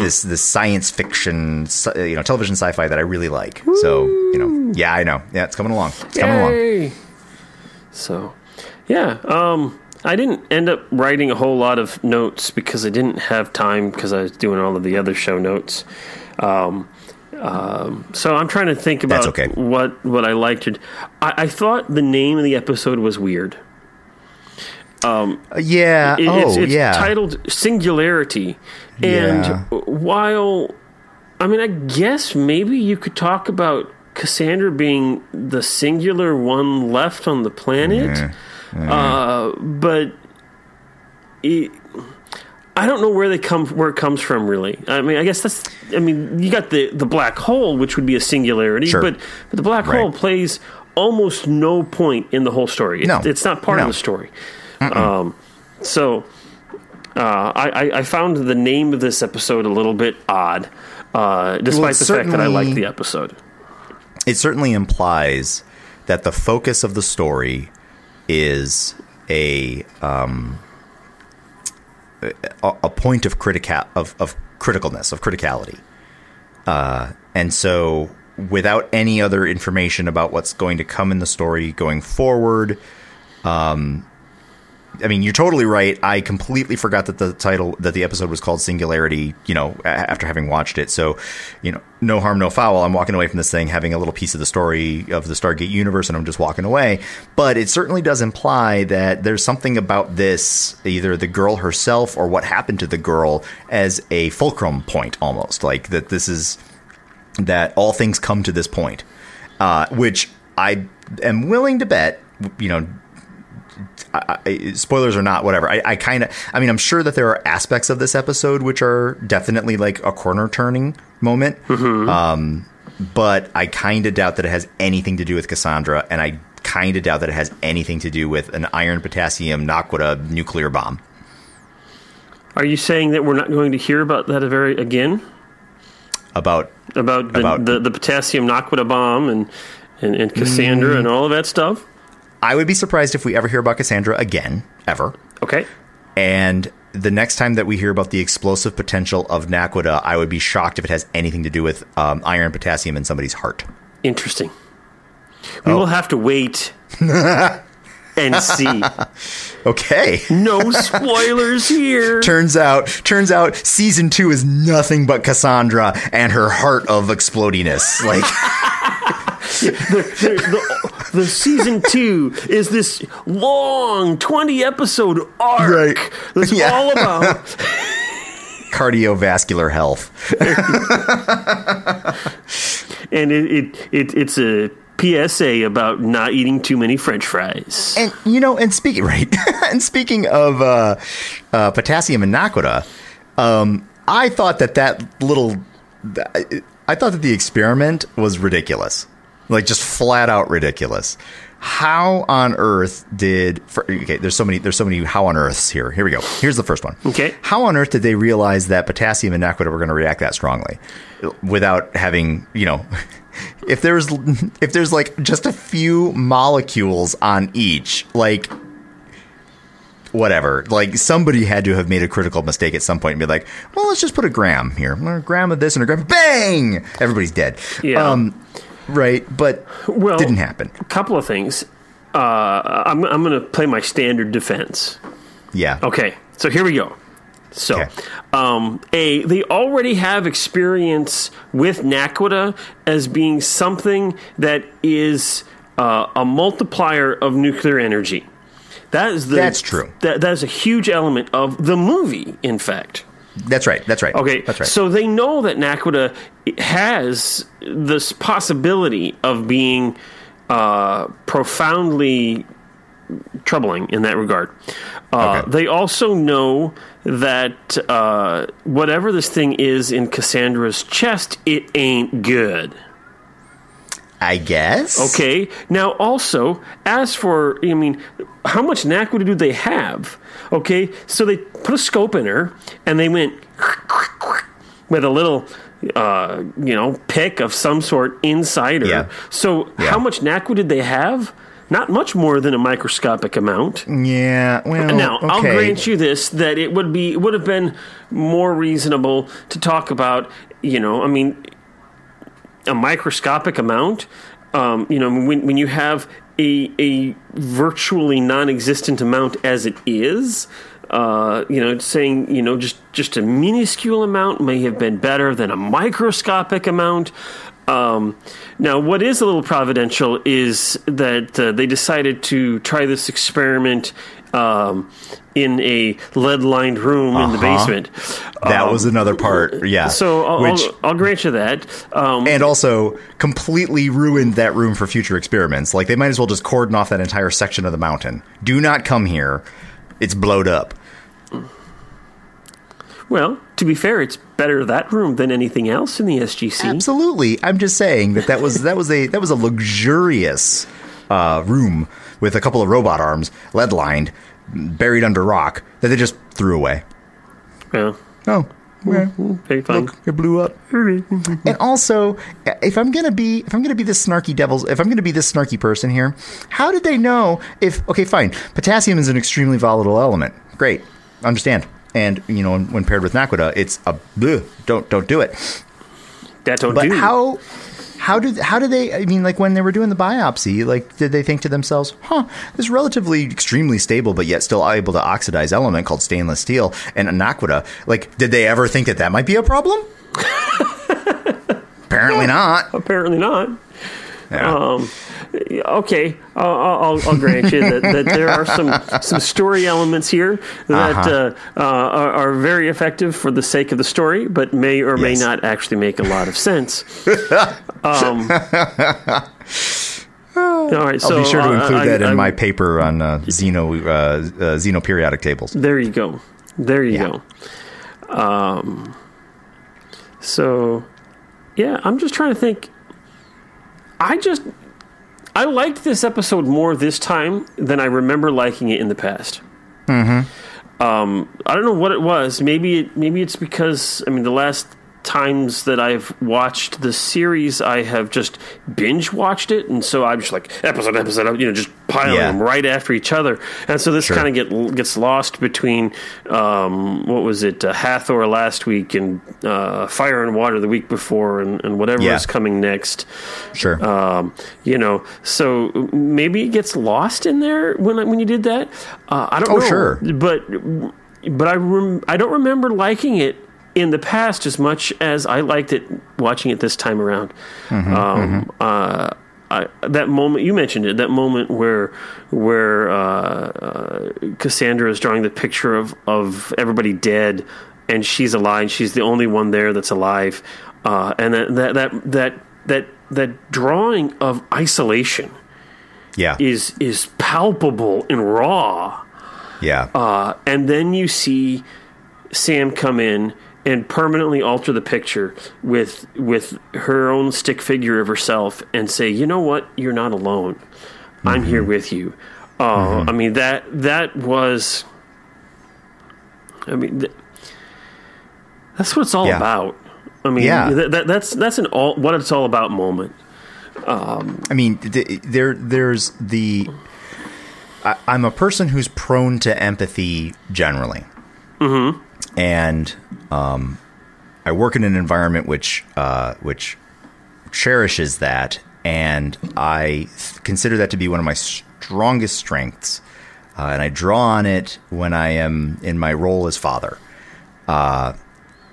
this this science fiction you know television sci-fi that I really like. So you know yeah I know. Yeah it's coming along. It's coming along.
So, yeah, um, I didn't end up writing a whole lot of notes because I didn't have time because I was doing all of the other show notes. Um, um, so I'm trying to think about
okay.
what what I liked. I, I thought the name of the episode was weird.
Uh, yeah
It-
oh
it's, it's
yeah
titled Singularity, and
Yeah.
while I mean, I guess maybe you could talk about Cassandra being the singular one left on the planet, Uh, but it, I don't know where they come where it comes from. Really, I mean, I guess that's. I mean, you got the the black hole, which would be a singularity,
Sure.
but, but the black
Right.
hole plays almost no point in the whole story. It-
No.
it's not part
No.
of the story. Um, so uh, I, I- I found the name of this episode a little bit odd, uh, despite
it's
the fact that I liked the episode.
it certainly implies that the focus of the story is a um, a, point of critica- of, of criticalness of criticality, uh, and so without any other information about what's going to come in the story going forward. Um, I mean, you're totally right. I completely forgot that the title that the episode was called Singularity. You know, after having watched it, so you know, no harm, no foul. I'm walking away from this thing having a little piece of the story of the Stargate universe, and I'm just walking away. But it certainly does imply that there's something about this, either the girl herself or what happened to the girl, as a fulcrum point, almost like that. This is that all things come to this point, uh, which I am willing to bet. You know, I, I- spoilers or not, whatever. I, I kind of, I mean, I'm sure that there are aspects of this episode which are definitely like a corner turning moment. Um, but I kind of doubt that it has anything to do with Cassandra, and I kind of doubt that it has anything to do with an iron potassium Naquadah nuclear bomb.
Are you saying that we're not going to hear about that very again?
About
About the,
About-
the, the potassium Naquadah bomb and, and, and Cassandra
Mm.
and all of that stuff?
I would be surprised if we ever hear about Cassandra again, ever.
Okay.
And the next time that we hear about the explosive potential of Naquadah, I would be shocked if it has anything to do with um, iron, potassium in somebody's heart.
Interesting. We
Oh.
will have to wait and see.
Okay.
No spoilers here.
turns out, turns out, season two is nothing but Cassandra and her heart of explodiness. Like,
the, the season two is this long 20 episode arc
Right.
that's
Yeah.
all about
cardiovascular health.
and it, it, it it's a PSA about not eating too many French fries.
And you know, and speaking right, and speaking of uh, uh, potassium and Naquadah, um, I thought that that little, I thought that the experiment was ridiculous, like just flat out ridiculous. How on earth did? Okay, there's so many. There's so many. How on earths here? Here we go. Here's the first one.
Okay.
How on earth did they realize that potassium and Naquadah were going to react that strongly, without having you know? If there's if there's like just a few molecules on each, like whatever. Like somebody had to have made a critical mistake at some point and be like, "Well, let's just put a gram here, a gram of this and a gram." Bang! Everybody's dead.
Yeah.
Um, right, but
Well-
didn't happen.
A couple of things. Uh, I'm, I'm going to play my standard defense.
Yeah.
Okay, so here we go. So,
Okay.
um, A, they already have experience with Naquadah as being something that is uh, a multiplier of nuclear energy. That is the,
That's true.
That, that is a huge element of the movie, in fact.
That's right. That's right.
Okay,
That's right.
So they know that Naquadah has this possibility of being uh, profoundly troubling in that regard. Uh,
Okay.
They also know that uh, whatever this thing is in Cassandra's chest, it ain't good.
I guess.
Okay. Now, also, as for, I mean, how much Naquadah do they have? Okay. So they put a scope in her and they went with a little, uh, you know, pick of some sort inside her.
Yeah.
So
Yeah.
how much Naquadah did they have? Not much more than a microscopic amount.
Yeah. Well.
Now, I'll grant you this: that it would be it would have been more reasonable to talk about. You know, I mean, a microscopic amount. Um, you know, when when you have a a virtually non-existent amount as it is. Uh, you know, saying you know just just a minuscule amount may have been better than a microscopic amount. Um, now, what is a little providential is that uh, they decided to try this experiment um, in a lead-lined room in the
Uh-huh.
basement.
That was another part. Yeah.
So I'll,
Which
I'll, I'll grant you that. Um,
and also completely ruined that room for future experiments. Like they might as well just cordon off that entire section of the mountain. Do not come here. It's blowed up.
well, to be fair, it's better that room than anything else in the SGC.
Absolutely. I'm just saying that that was that was a that was a luxurious uh, room with a couple of robot arms, lead lined, buried under rock that they just threw away.
Well,
Oh, yeah.
very fine.
Look, it blew up. and also, if I'm gonna be if I'm gonna be this snarky devil's if I'm gonna be this snarky person here, how did they know if okay fine potassium is an extremely volatile element? Great, understand. And you know when, paired with Naquadah, it's a bleh, don't don't do it.
That don't
But
do.
how how did how did they? I mean, like when they were doing the biopsy, like did they think to themselves, "Huh, this relatively extremely stable but yet still able to oxidize element called stainless steel and Naquita? Like, did they ever think that that might be a problem? Apparently not.
Apparently not.
Yeah.
Um, okay, I'll, I'll, I'll grant you that, that there are some some story elements here that
Uh-huh.
uh uh, are, are very effective for the sake of the story, but may or may not actually make a lot of sense. um, all right, so
I'll be sure to
uh,
include
I-
that in
I-
my paper on uh, xeno uh, uh, xeno periodic tables.
There you go. There you
Yeah.
go. Um, so, yeah, I'm just trying to think. I just I liked this episode more this time than I remember liking it in the past. Mm-hmm. Um, I don't know what it was. Maybe it, maybe it's because I mean the last times that I've watched the series, I have just binge watched it, and so I'm just like episode, episode, you know, just piling
Yeah.
them right after each other, and so this
Sure.
kind of get gets lost between um, what was it, uh, Hathor last week and uh, Fire and Water the week before, and, and whatever
Yeah.
is coming next.
Sure.
Um, you know, so maybe it gets lost in there when when you did that. Uh, I don't
Oh,
know,
sure.
but but I rem- I don't remember liking it in the past as much as I liked it watching it this time around.
Mm-hmm,
um, Uh, I, that moment you mentioned it, that moment where where uh, uh, Cassandra is drawing the picture of of everybody dead, and she's alive. She's the only one there that's alive, uh, and that that that that that that drawing of isolation
yeah.
is is palpable and raw.
yeah.
Uh, and then you see Sam come in and permanently alter the picture with with her own stick figure of herself and say, "You know what? You're not alone. I'm here with you." Uh, I mean that that was. I mean, th- that's what it's all
Yeah.
about. I mean,
Yeah.
that, that, that's that's an all what it's all about moment.
I mean, th- there there's the. I, I'm a person who's prone to empathy generally, mm-hmm. and um, I work in an environment which uh, which cherishes that, and I th- consider that to be one of my strongest strengths, uh, and I draw on it when I am in my role as father, uh,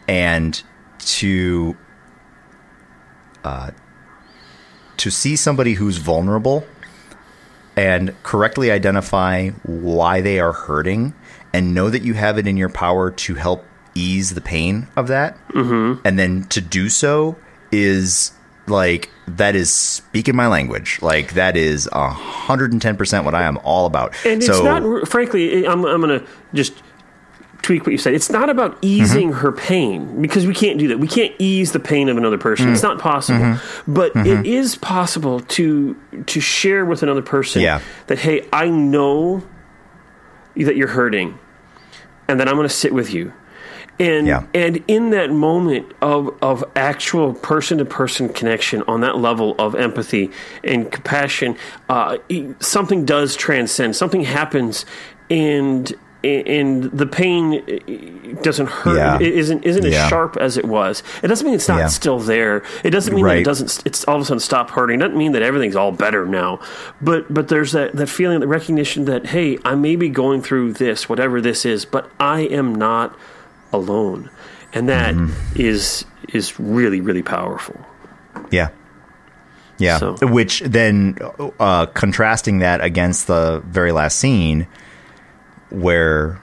and to to see somebody who's vulnerable and correctly identify why they are hurting and know that you have it in your power to help ease the pain of that mm-hmm. and then to do so is like that is speaking my language like that is 110% what i am all about
And
so
it's not, frankly, I'm, I'm going to just tweak what you said. It's not about easing
Mm-hmm.
her pain because we can't do that. We can't ease the pain of another person.
Mm.
It's not possible.
Mm-hmm.
But it is possible to to share with another person
Yeah.
that hey, I know that you're hurting, and that I'm going to sit with you. And
Yeah.
and in that moment of of actual person to person connection on that level of empathy and compassion, uh, something does transcend. Something happens, and and the pain uh, doesn't hurt.
Yeah.
It isn't isn't
Yeah.
as sharp as it was. It doesn't mean it's not
Yeah.
still there. It doesn't mean that it doesn't. It's all of a sudden stop hurting. It doesn't mean that everything's all better now. But but there's that that feeling, the recognition that hey, I may be going through this, whatever this is, but I am not alone, and that is
Mm-hmm.
is really really powerful.
Yeah. Yeah.
So-
Which then, uh, contrasting that against the very last scene, where,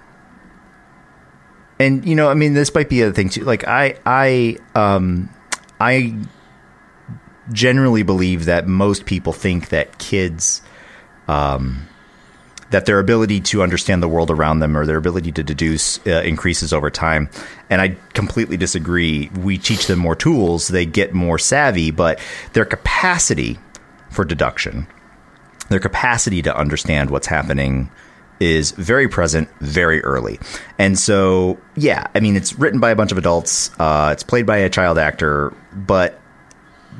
and you know, I mean, this might be a thing too. Like, I, I, um, I generally believe that most people think that kids, um, that their ability to understand the world around them or their ability to deduce uh, increases over time. And I completely disagree. We teach them more tools, they get more savvy, but their capacity for deduction, their capacity to understand what's happening is very present very early. And so, yeah, I mean, it's written by a bunch of adults, uh, it's played by a child actor, but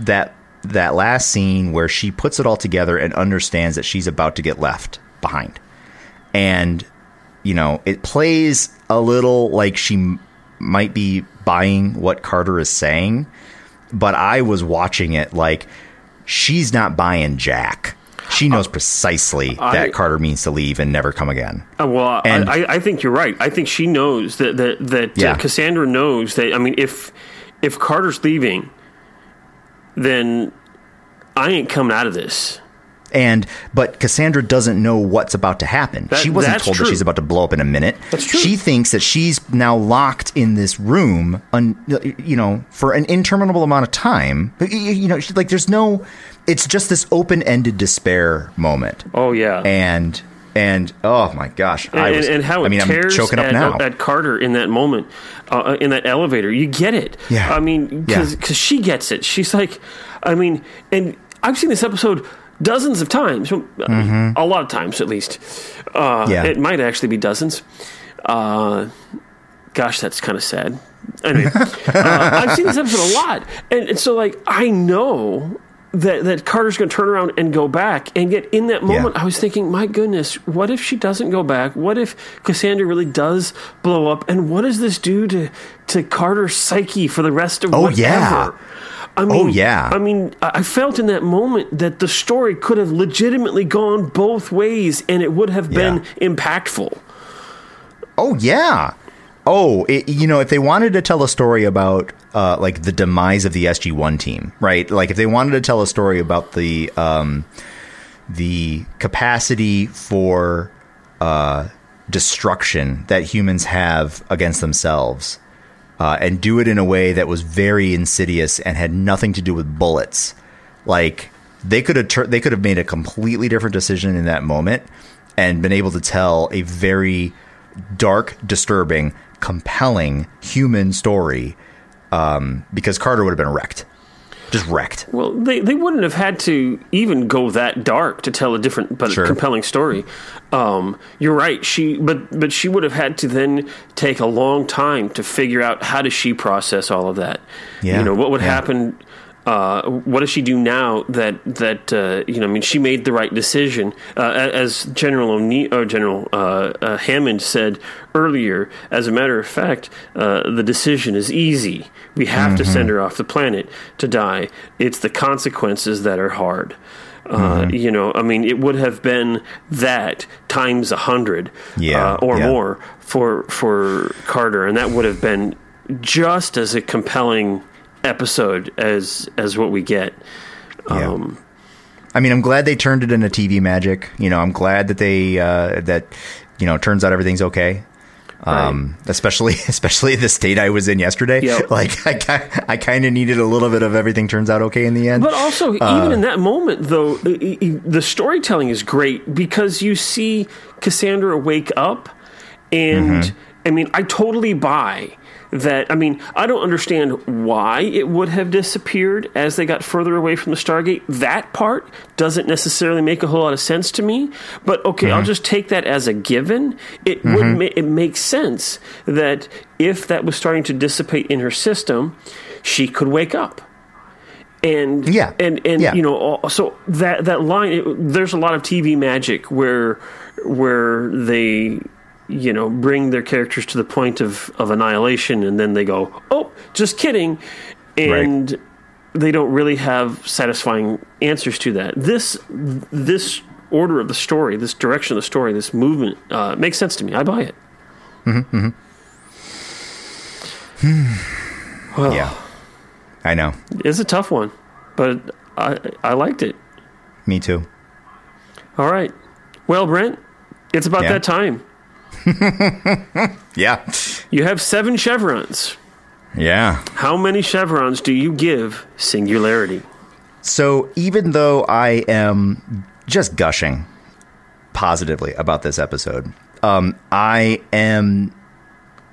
that that last scene where she puts it all together and understands that she's about to get left behind. And you know, it plays a little like she m- might be buying what Carter is saying, but I was watching it like she's not buying Jack. She knows precisely that Carter means to leave and never come again.
Uh, well,
And-
I, I, I think you're right. I think she knows that that that
Yeah.
uh, Cassandra knows that. I mean, if if Carter's leaving, then I ain't coming out of this.
And but Cassandra doesn't know what's about to happen.
That-
she wasn't told
true.
that she's about to blow up in a minute.
That's true.
She thinks that she's now locked in this room, un, you know, for an interminable amount of time. You- know, she- like there's no. It's just this open-ended despair moment.
Oh yeah,
And and oh my gosh, I
and,
was.
and how it
I mean, I'm
tears
choking up
at,
now.
at Carter in that moment, uh, in that elevator. You get it.
Yeah.
I mean, because
Yeah.
she gets it. She's like, I mean, and I've seen this episode dozens of times, uh, a lot of times at least. Uh,
Mm-hmm. Yeah.
It might actually be dozens. Because gosh, that's kind of sad. Anyway, uh, I've seen this episode a lot, and, and so like I know that that Carter's going to turn around and go back, and yet in that moment,
Yeah.
I was thinking, my goodness, what if she doesn't go back? What if Cassandra really does blow up? And what does this do to to Carter's psyche for the rest of
Oh,
whatever?
yeah.
I mean,
Oh, yeah.
I mean, I felt in that moment that the story could have legitimately gone both ways, and it would have been impactful.
Oh yeah. Oh, it, you know, if they wanted to tell a story about uh, like the demise of the SG One team, right? Like if they wanted to tell a story about the um, the capacity for uh, destruction that humans have against themselves, uh, and do it in a way that was very insidious and had nothing to do with bullets, like they could have tur- they could have made a completely different decision in that moment and been able to tell a very dark, disturbing, compelling human story um, because Carter would have been wrecked, just wrecked.
Well, they, they wouldn't have had to even go that dark to tell a different but
Sure.
compelling story. Um, you're right. She but but she would have had to then take a long time to figure out how does she process all of that.
Yeah,
You know what would
yeah.
happen. Uh, what does she do now that that uh, you know? I mean, she made the right decision, uh, as General O'Neill or General uh, uh, Hammond said earlier. As a matter of fact, uh, the decision is easy. We have to
Mm-hmm.
send her off the planet to die. It's the consequences that are hard. Uh,
Mm-hmm.
You know, I mean, it would have been that times a hundred,
Yeah,
or
yeah.
more for for Carter, and that would have been just as a compelling episode as as what we get.
Yeah.
Um,
I mean, I'm glad they turned it into TV magic. You know, I'm glad that they uh, that you know, turns out everything's okay. Um, especially especially the state I was in yesterday.
Yeah.
Like I I kind of needed a little bit of everything turns out okay in the end.
But also,
Uh,
even in that moment, though, the storytelling is great because you see Cassandra wake up, and
Mm-hmm.
I mean, I totally buy that. I mean, I don't understand why it would have disappeared as they got further away from the Stargate. That part doesn't necessarily make a whole lot of sense to me. But okay,
Mm-hmm.
I'll just take that as a given. It would ma- it makes sense that if that was starting to dissipate in her system, she could wake up and
Yeah.
and and
Yeah.
you know so that that line it, there's a lot of TV magic where where they you know bring their characters to the point of of annihilation and then they go oh just kidding and they don't really have satisfying answers to that this this order of the story this direction of the story this movement uh, makes sense to me I buy it well
yeah, I know.
it's a tough one but I I liked it
Me too.
All right. Well, Brent, it's about
Yeah.
that time.
Yeah,
You have seven chevrons.
yeah.
How many chevrons do you give singularity?
So even though I am just gushing positively about this episode, um, I am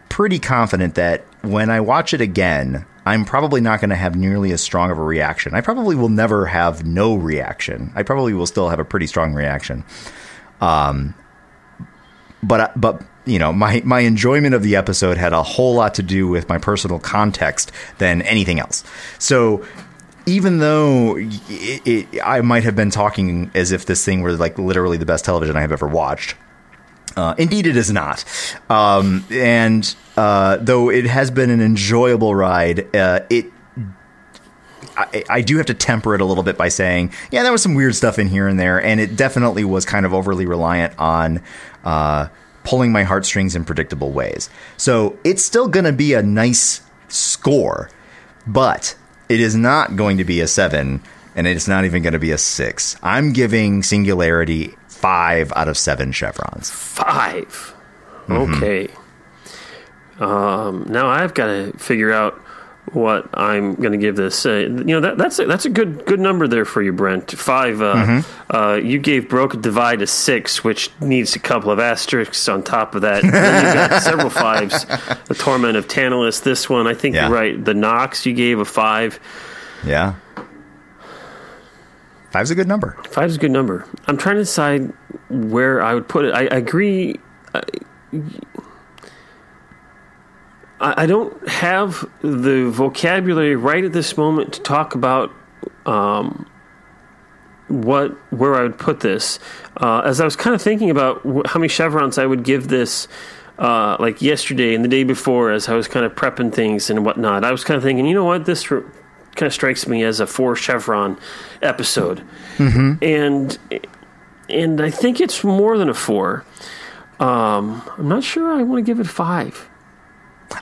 pretty confident that when I watch it again, I'm probably not going to have nearly as strong of a reaction. I probably will never have no reaction. I probably will still have a pretty strong reaction. Um, but but you know my my enjoyment of the episode had a whole lot to do with my personal context than anything else. So even though it, it, I might have been talking as if this thing were like literally the best television I have ever watched, uh, indeed, it is not. Um, and uh, though it has been an enjoyable ride, uh, it. I, I do have to temper it a little bit by saying, yeah, there was some weird stuff in here and there, and it definitely was kind of overly reliant on uh, pulling my heartstrings in predictable ways. So it's still going to be a nice score, but it is not going to be a seven, and it's not even going to be a six. I'm giving Singularity five out of seven chevrons.
5 Okay. Um, now I've got to figure out what I'm going to give this. Uh, you know that that's a, that's a good good number there for you, Brent. Five. Uh, uh, you gave Broca Divide a six, which needs a couple of asterisks on top of that. And then you got several fives. The Torment of Tantalus. This one, I think
Yeah.
you're right. The Nox, you gave a five.
Yeah. Five's a good number.
Five is a good number. I'm trying to decide where I would put it. I, I agree. I, I, don't have the vocabulary right at this moment to talk about um, what where I would put this. Uh, as I was kind of thinking about how many chevrons I would give this, uh, like yesterday and the day before, as I was kind of prepping things and whatnot, I was kind of thinking, you know what, this r- kind of strikes me as a four chevron episode, and and I think it's more than a four. Um, I'm not sure I want to give it five.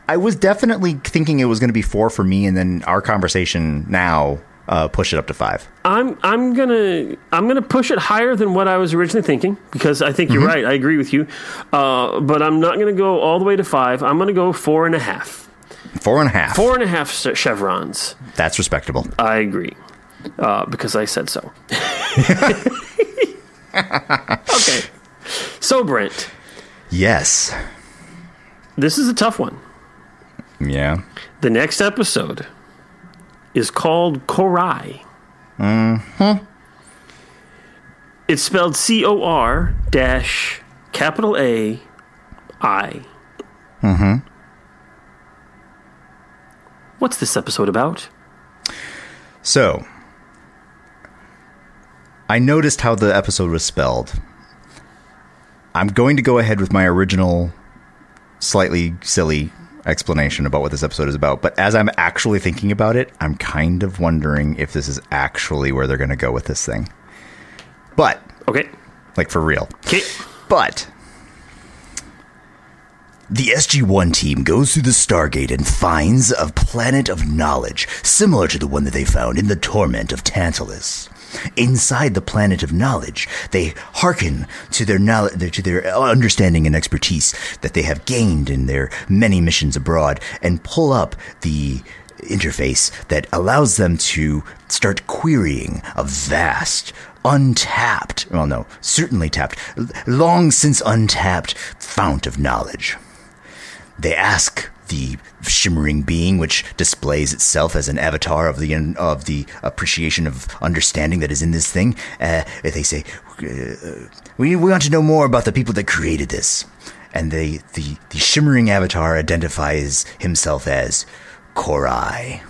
I was definitely thinking it was going to be four for me, and then our conversation now uh, push it up to five.
I'm I'm gonna I'm gonna push it higher than what I was originally thinking because I think you're right. I agree with you, uh, but I'm not gonna go all the way to five. I'm gonna go four and a half.
Four and a half.
Four and a half chevrons.
That's respectable.
I agree uh, because I said so. okay, so Brent,
Yes.
this is a tough one.
Yeah.
The next episode is called Cor-ai. Mm-hmm. It's spelled C O R dash capital A I. Mm-hmm. What's this episode about?
So, I noticed how the episode was spelled. I'm going to go ahead with my original, slightly silly explanation about what this episode is about. But as I'm actually thinking about it, I'm kind of wondering if this is actually where they're going to go with this thing. But,
Okay.
like for real.
Okay.
But the SG-1 team goes through the Stargate and finds a planet of knowledge similar to the one that they found in the torment of Tantalus. Inside the planet of knowledge, they hearken to their knowledge, to their understanding and expertise that they have gained in their many missions abroad, and pull up the interface that allows them to start querying a vast, untapped, well, no, certainly tapped, long since untapped fount of knowledge. They ask the shimmering being, which displays itself as an avatar of the of the appreciation of understanding that is in this thing. Uh, they say, uh, "We we want to know more about the people that created this." And they the the shimmering avatar identifies himself as Cor-ai.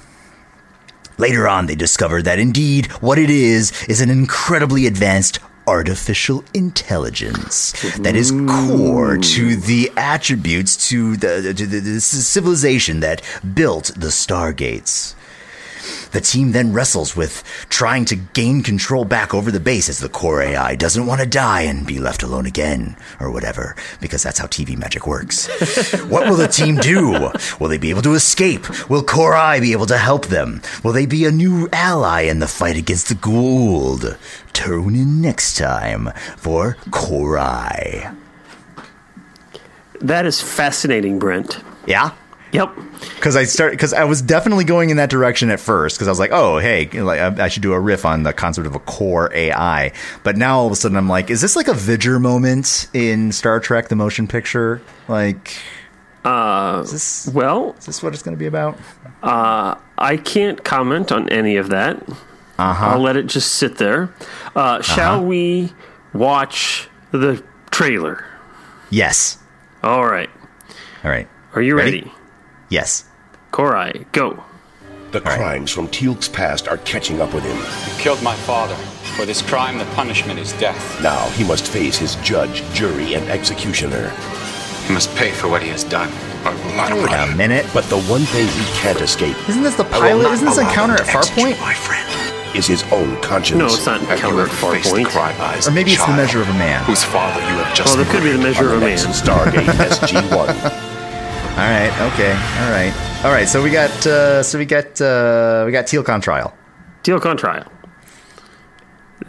Later on, they discover that indeed what it is is an incredibly advanced artificial intelligence that is core to the attributes to the, to the, the civilization that built the Stargates. The team then wrestles with trying to gain control back over the base as the core AI doesn't want to die and be left alone again, or whatever, because that's how TV magic works. what will the team do? Will they be able to escape? Will Core I be able to help them? Will they be a new ally in the fight against the Goa'uld? Tune in next time for Core I.
That is fascinating, Brent.
Yeah?
Yep.
because I start because I was definitely going in that direction at first because I was like, oh hey, like I, I should do a riff on the concept of a core AI. But now all of a sudden I'm like, is this like a V'Ger moment in Star Trek: The Motion Picture? Like, uh, is this
Well,
is this what it's going to be about?
I can't comment on any of that.
Uh-huh.
I'll let it just sit there. Uh, Shall we watch the trailer?
Yes.
All right.
All right.
Are you
Ready?
ready?
Yes.
Cor-ai, go.
The crimes from Teal'c's past are catching up with him.
You killed my father. For this crime, the punishment is death.
Now he must face his judge, jury, and executioner.
He must pay for what he has done, or will not
Wait a minute.
But the one thing he can't escape
Isn't this the pilot? Isn't this Encounter at
to execute
Farpoint?
My friend is his own conscience.
No, it's not
Have you
Encounter at Far
faced
Point.
the eyes
Or maybe it's the measure of a man.
Whose father you have just
Well, there could be the measure of a man.
Stargate SG-1.
All right. Okay. All right. All right. So we got uh, so we got uh, we got Teal'c on trial.
Teal'c on trial.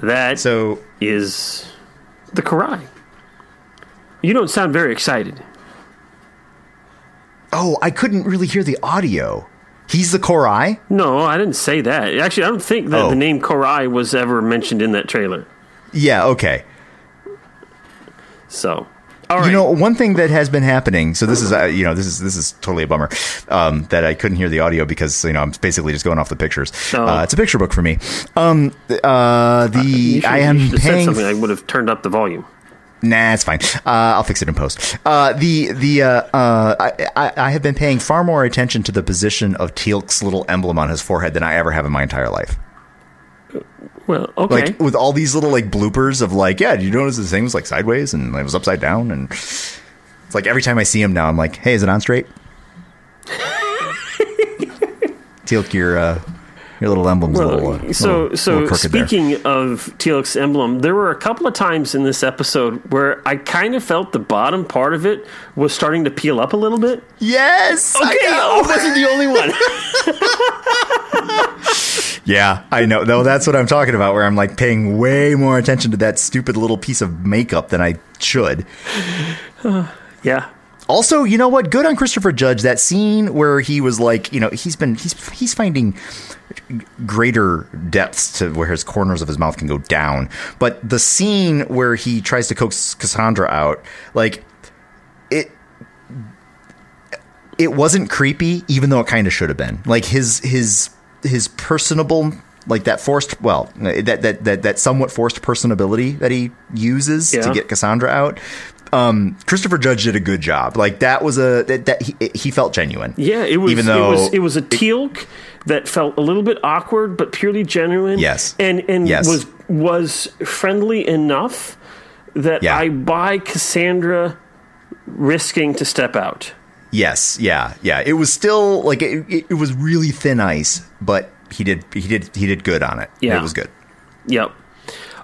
That
So
is the Cor-ai. You don't sound very excited.
oh, I couldn't really hear the audio. He's the Cor-ai.
No, I didn't say that. Actually, I don't think that
Oh.
the name Cor-ai was ever mentioned in that trailer.
Yeah. Okay.
So, right.
You know, one thing that has been happening. So this is, uh, you know, this is this is totally a bummer um, that I couldn't hear the audio because you know I'm basically just going off the pictures.
Oh.
Uh, it's a picture book for me. Um, uh, the
You should-
I am
you should have said
paying.
something. I would have turned up the volume.
Nah, it's fine. Uh, I'll fix it in post. Uh, the the uh, uh, I, I, I have been paying far more attention to the position of Teal'c's little emblem on his forehead than I ever have in my entire life.
Well, okay.
Like with all these little like bloopers of like, yeah, did you notice the thing was like sideways and it was upside down and it's like every time I see him now, I'm like, hey, is it on straight? Teal'c, your uh, your little emblem's a little, uh,
so
little-
so
little crooked there.
speaking of Teal'c's emblem, there were a couple of times in this episode where I kind of felt the bottom part of it was starting to peel up a little bit.
Yes,
Okay,
I
I
know.
wasn't the only one.
Yeah, I know. Though that's what I'm talking about. Where I'm like paying way more attention to that stupid little piece of makeup than I should.
yeah.
Also, you know what? Good on Christopher Judge. That scene where he was like, you know, he's been he's he's finding greater depths to where his corners of his mouth can go down. But the scene where he tries to coax Cassandra out, like it it wasn't creepy, even though it kind of should have been. Like his his his personable like that forced well that that that that somewhat forced personability that he uses to get Cassandra out. Um, Christopher Judge did a good job. Like that was a that, that he, he felt genuine.
Yeah, it was.
Even though
it was, it was a Teal'c that felt a little bit awkward, but purely genuine.
Yes.
and and
Yes.
was was friendly enough that
Yeah.
I buy Cassandra risking to step out.
Yes, yeah, yeah. It was still like it, it, it was really thin ice, but he did he did he did good on it.
Yeah.
it was good.
Yep.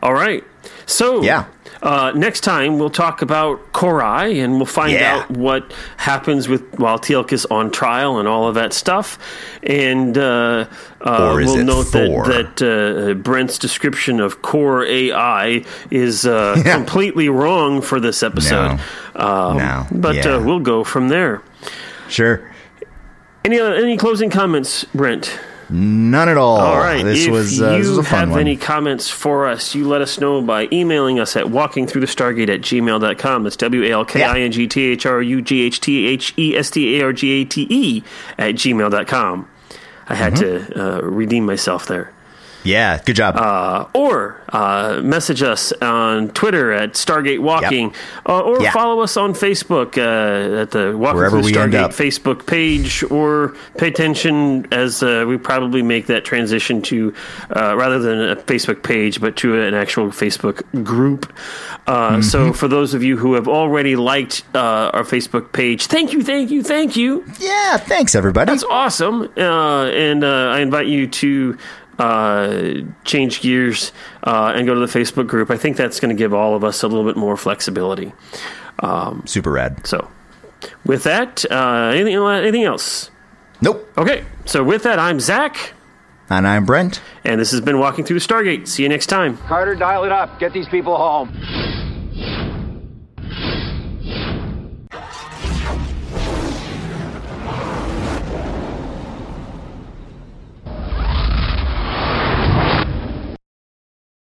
All right. So
Yeah.
Uh, next time we'll talk about Cor-ai and we'll find
Yeah.
out what happens with while Teal'c is on trial and all of that stuff. And uh, uh, we'll note
Thor?
that that uh, Brent's description of Cor-ai is uh,
Yeah.
completely wrong for this episode. Um,
No.
But
Yeah.
uh, we'll go from there.
Sure,
Any any closing comments, Brent?
None at all.
All right.
this
if
was uh,
you
this was a fun
have
one.
any comments for us, you let us know by emailing us at walkingthroughthestargate at gmail.com. That's W A L K I N G T H R U G H T H E S T A R G A T E at gmail.com. I had
Mm-hmm.
to uh, redeem myself there.
Yeah, good job.
Uh, or uh, message us on Twitter at Stargate Walking, uh, or
Yeah.
follow us on Facebook uh, at the Walking
Wherever
Through Stargate. Facebook page, or pay attention as uh, we probably make that transition to uh, rather than a Facebook page, but to an actual Facebook group. Uh,
Mm-hmm.
So, for those of you who have already liked uh, our Facebook page, thank you, thank you, thank you.
yeah, thanks everybody.
That's awesome. Uh, and uh, I invite you to uh, change gears uh, and go to the Facebook group. I think that's going to give all of us a little bit more flexibility.
Super rad.
So, with that, uh, anything, anything else?
Nope.
Okay. So, with that, I'm Zach,
And I'm Brent.
and this has been Walking Through the Stargate. See you next time.
Carter, dial it up. Get these people home.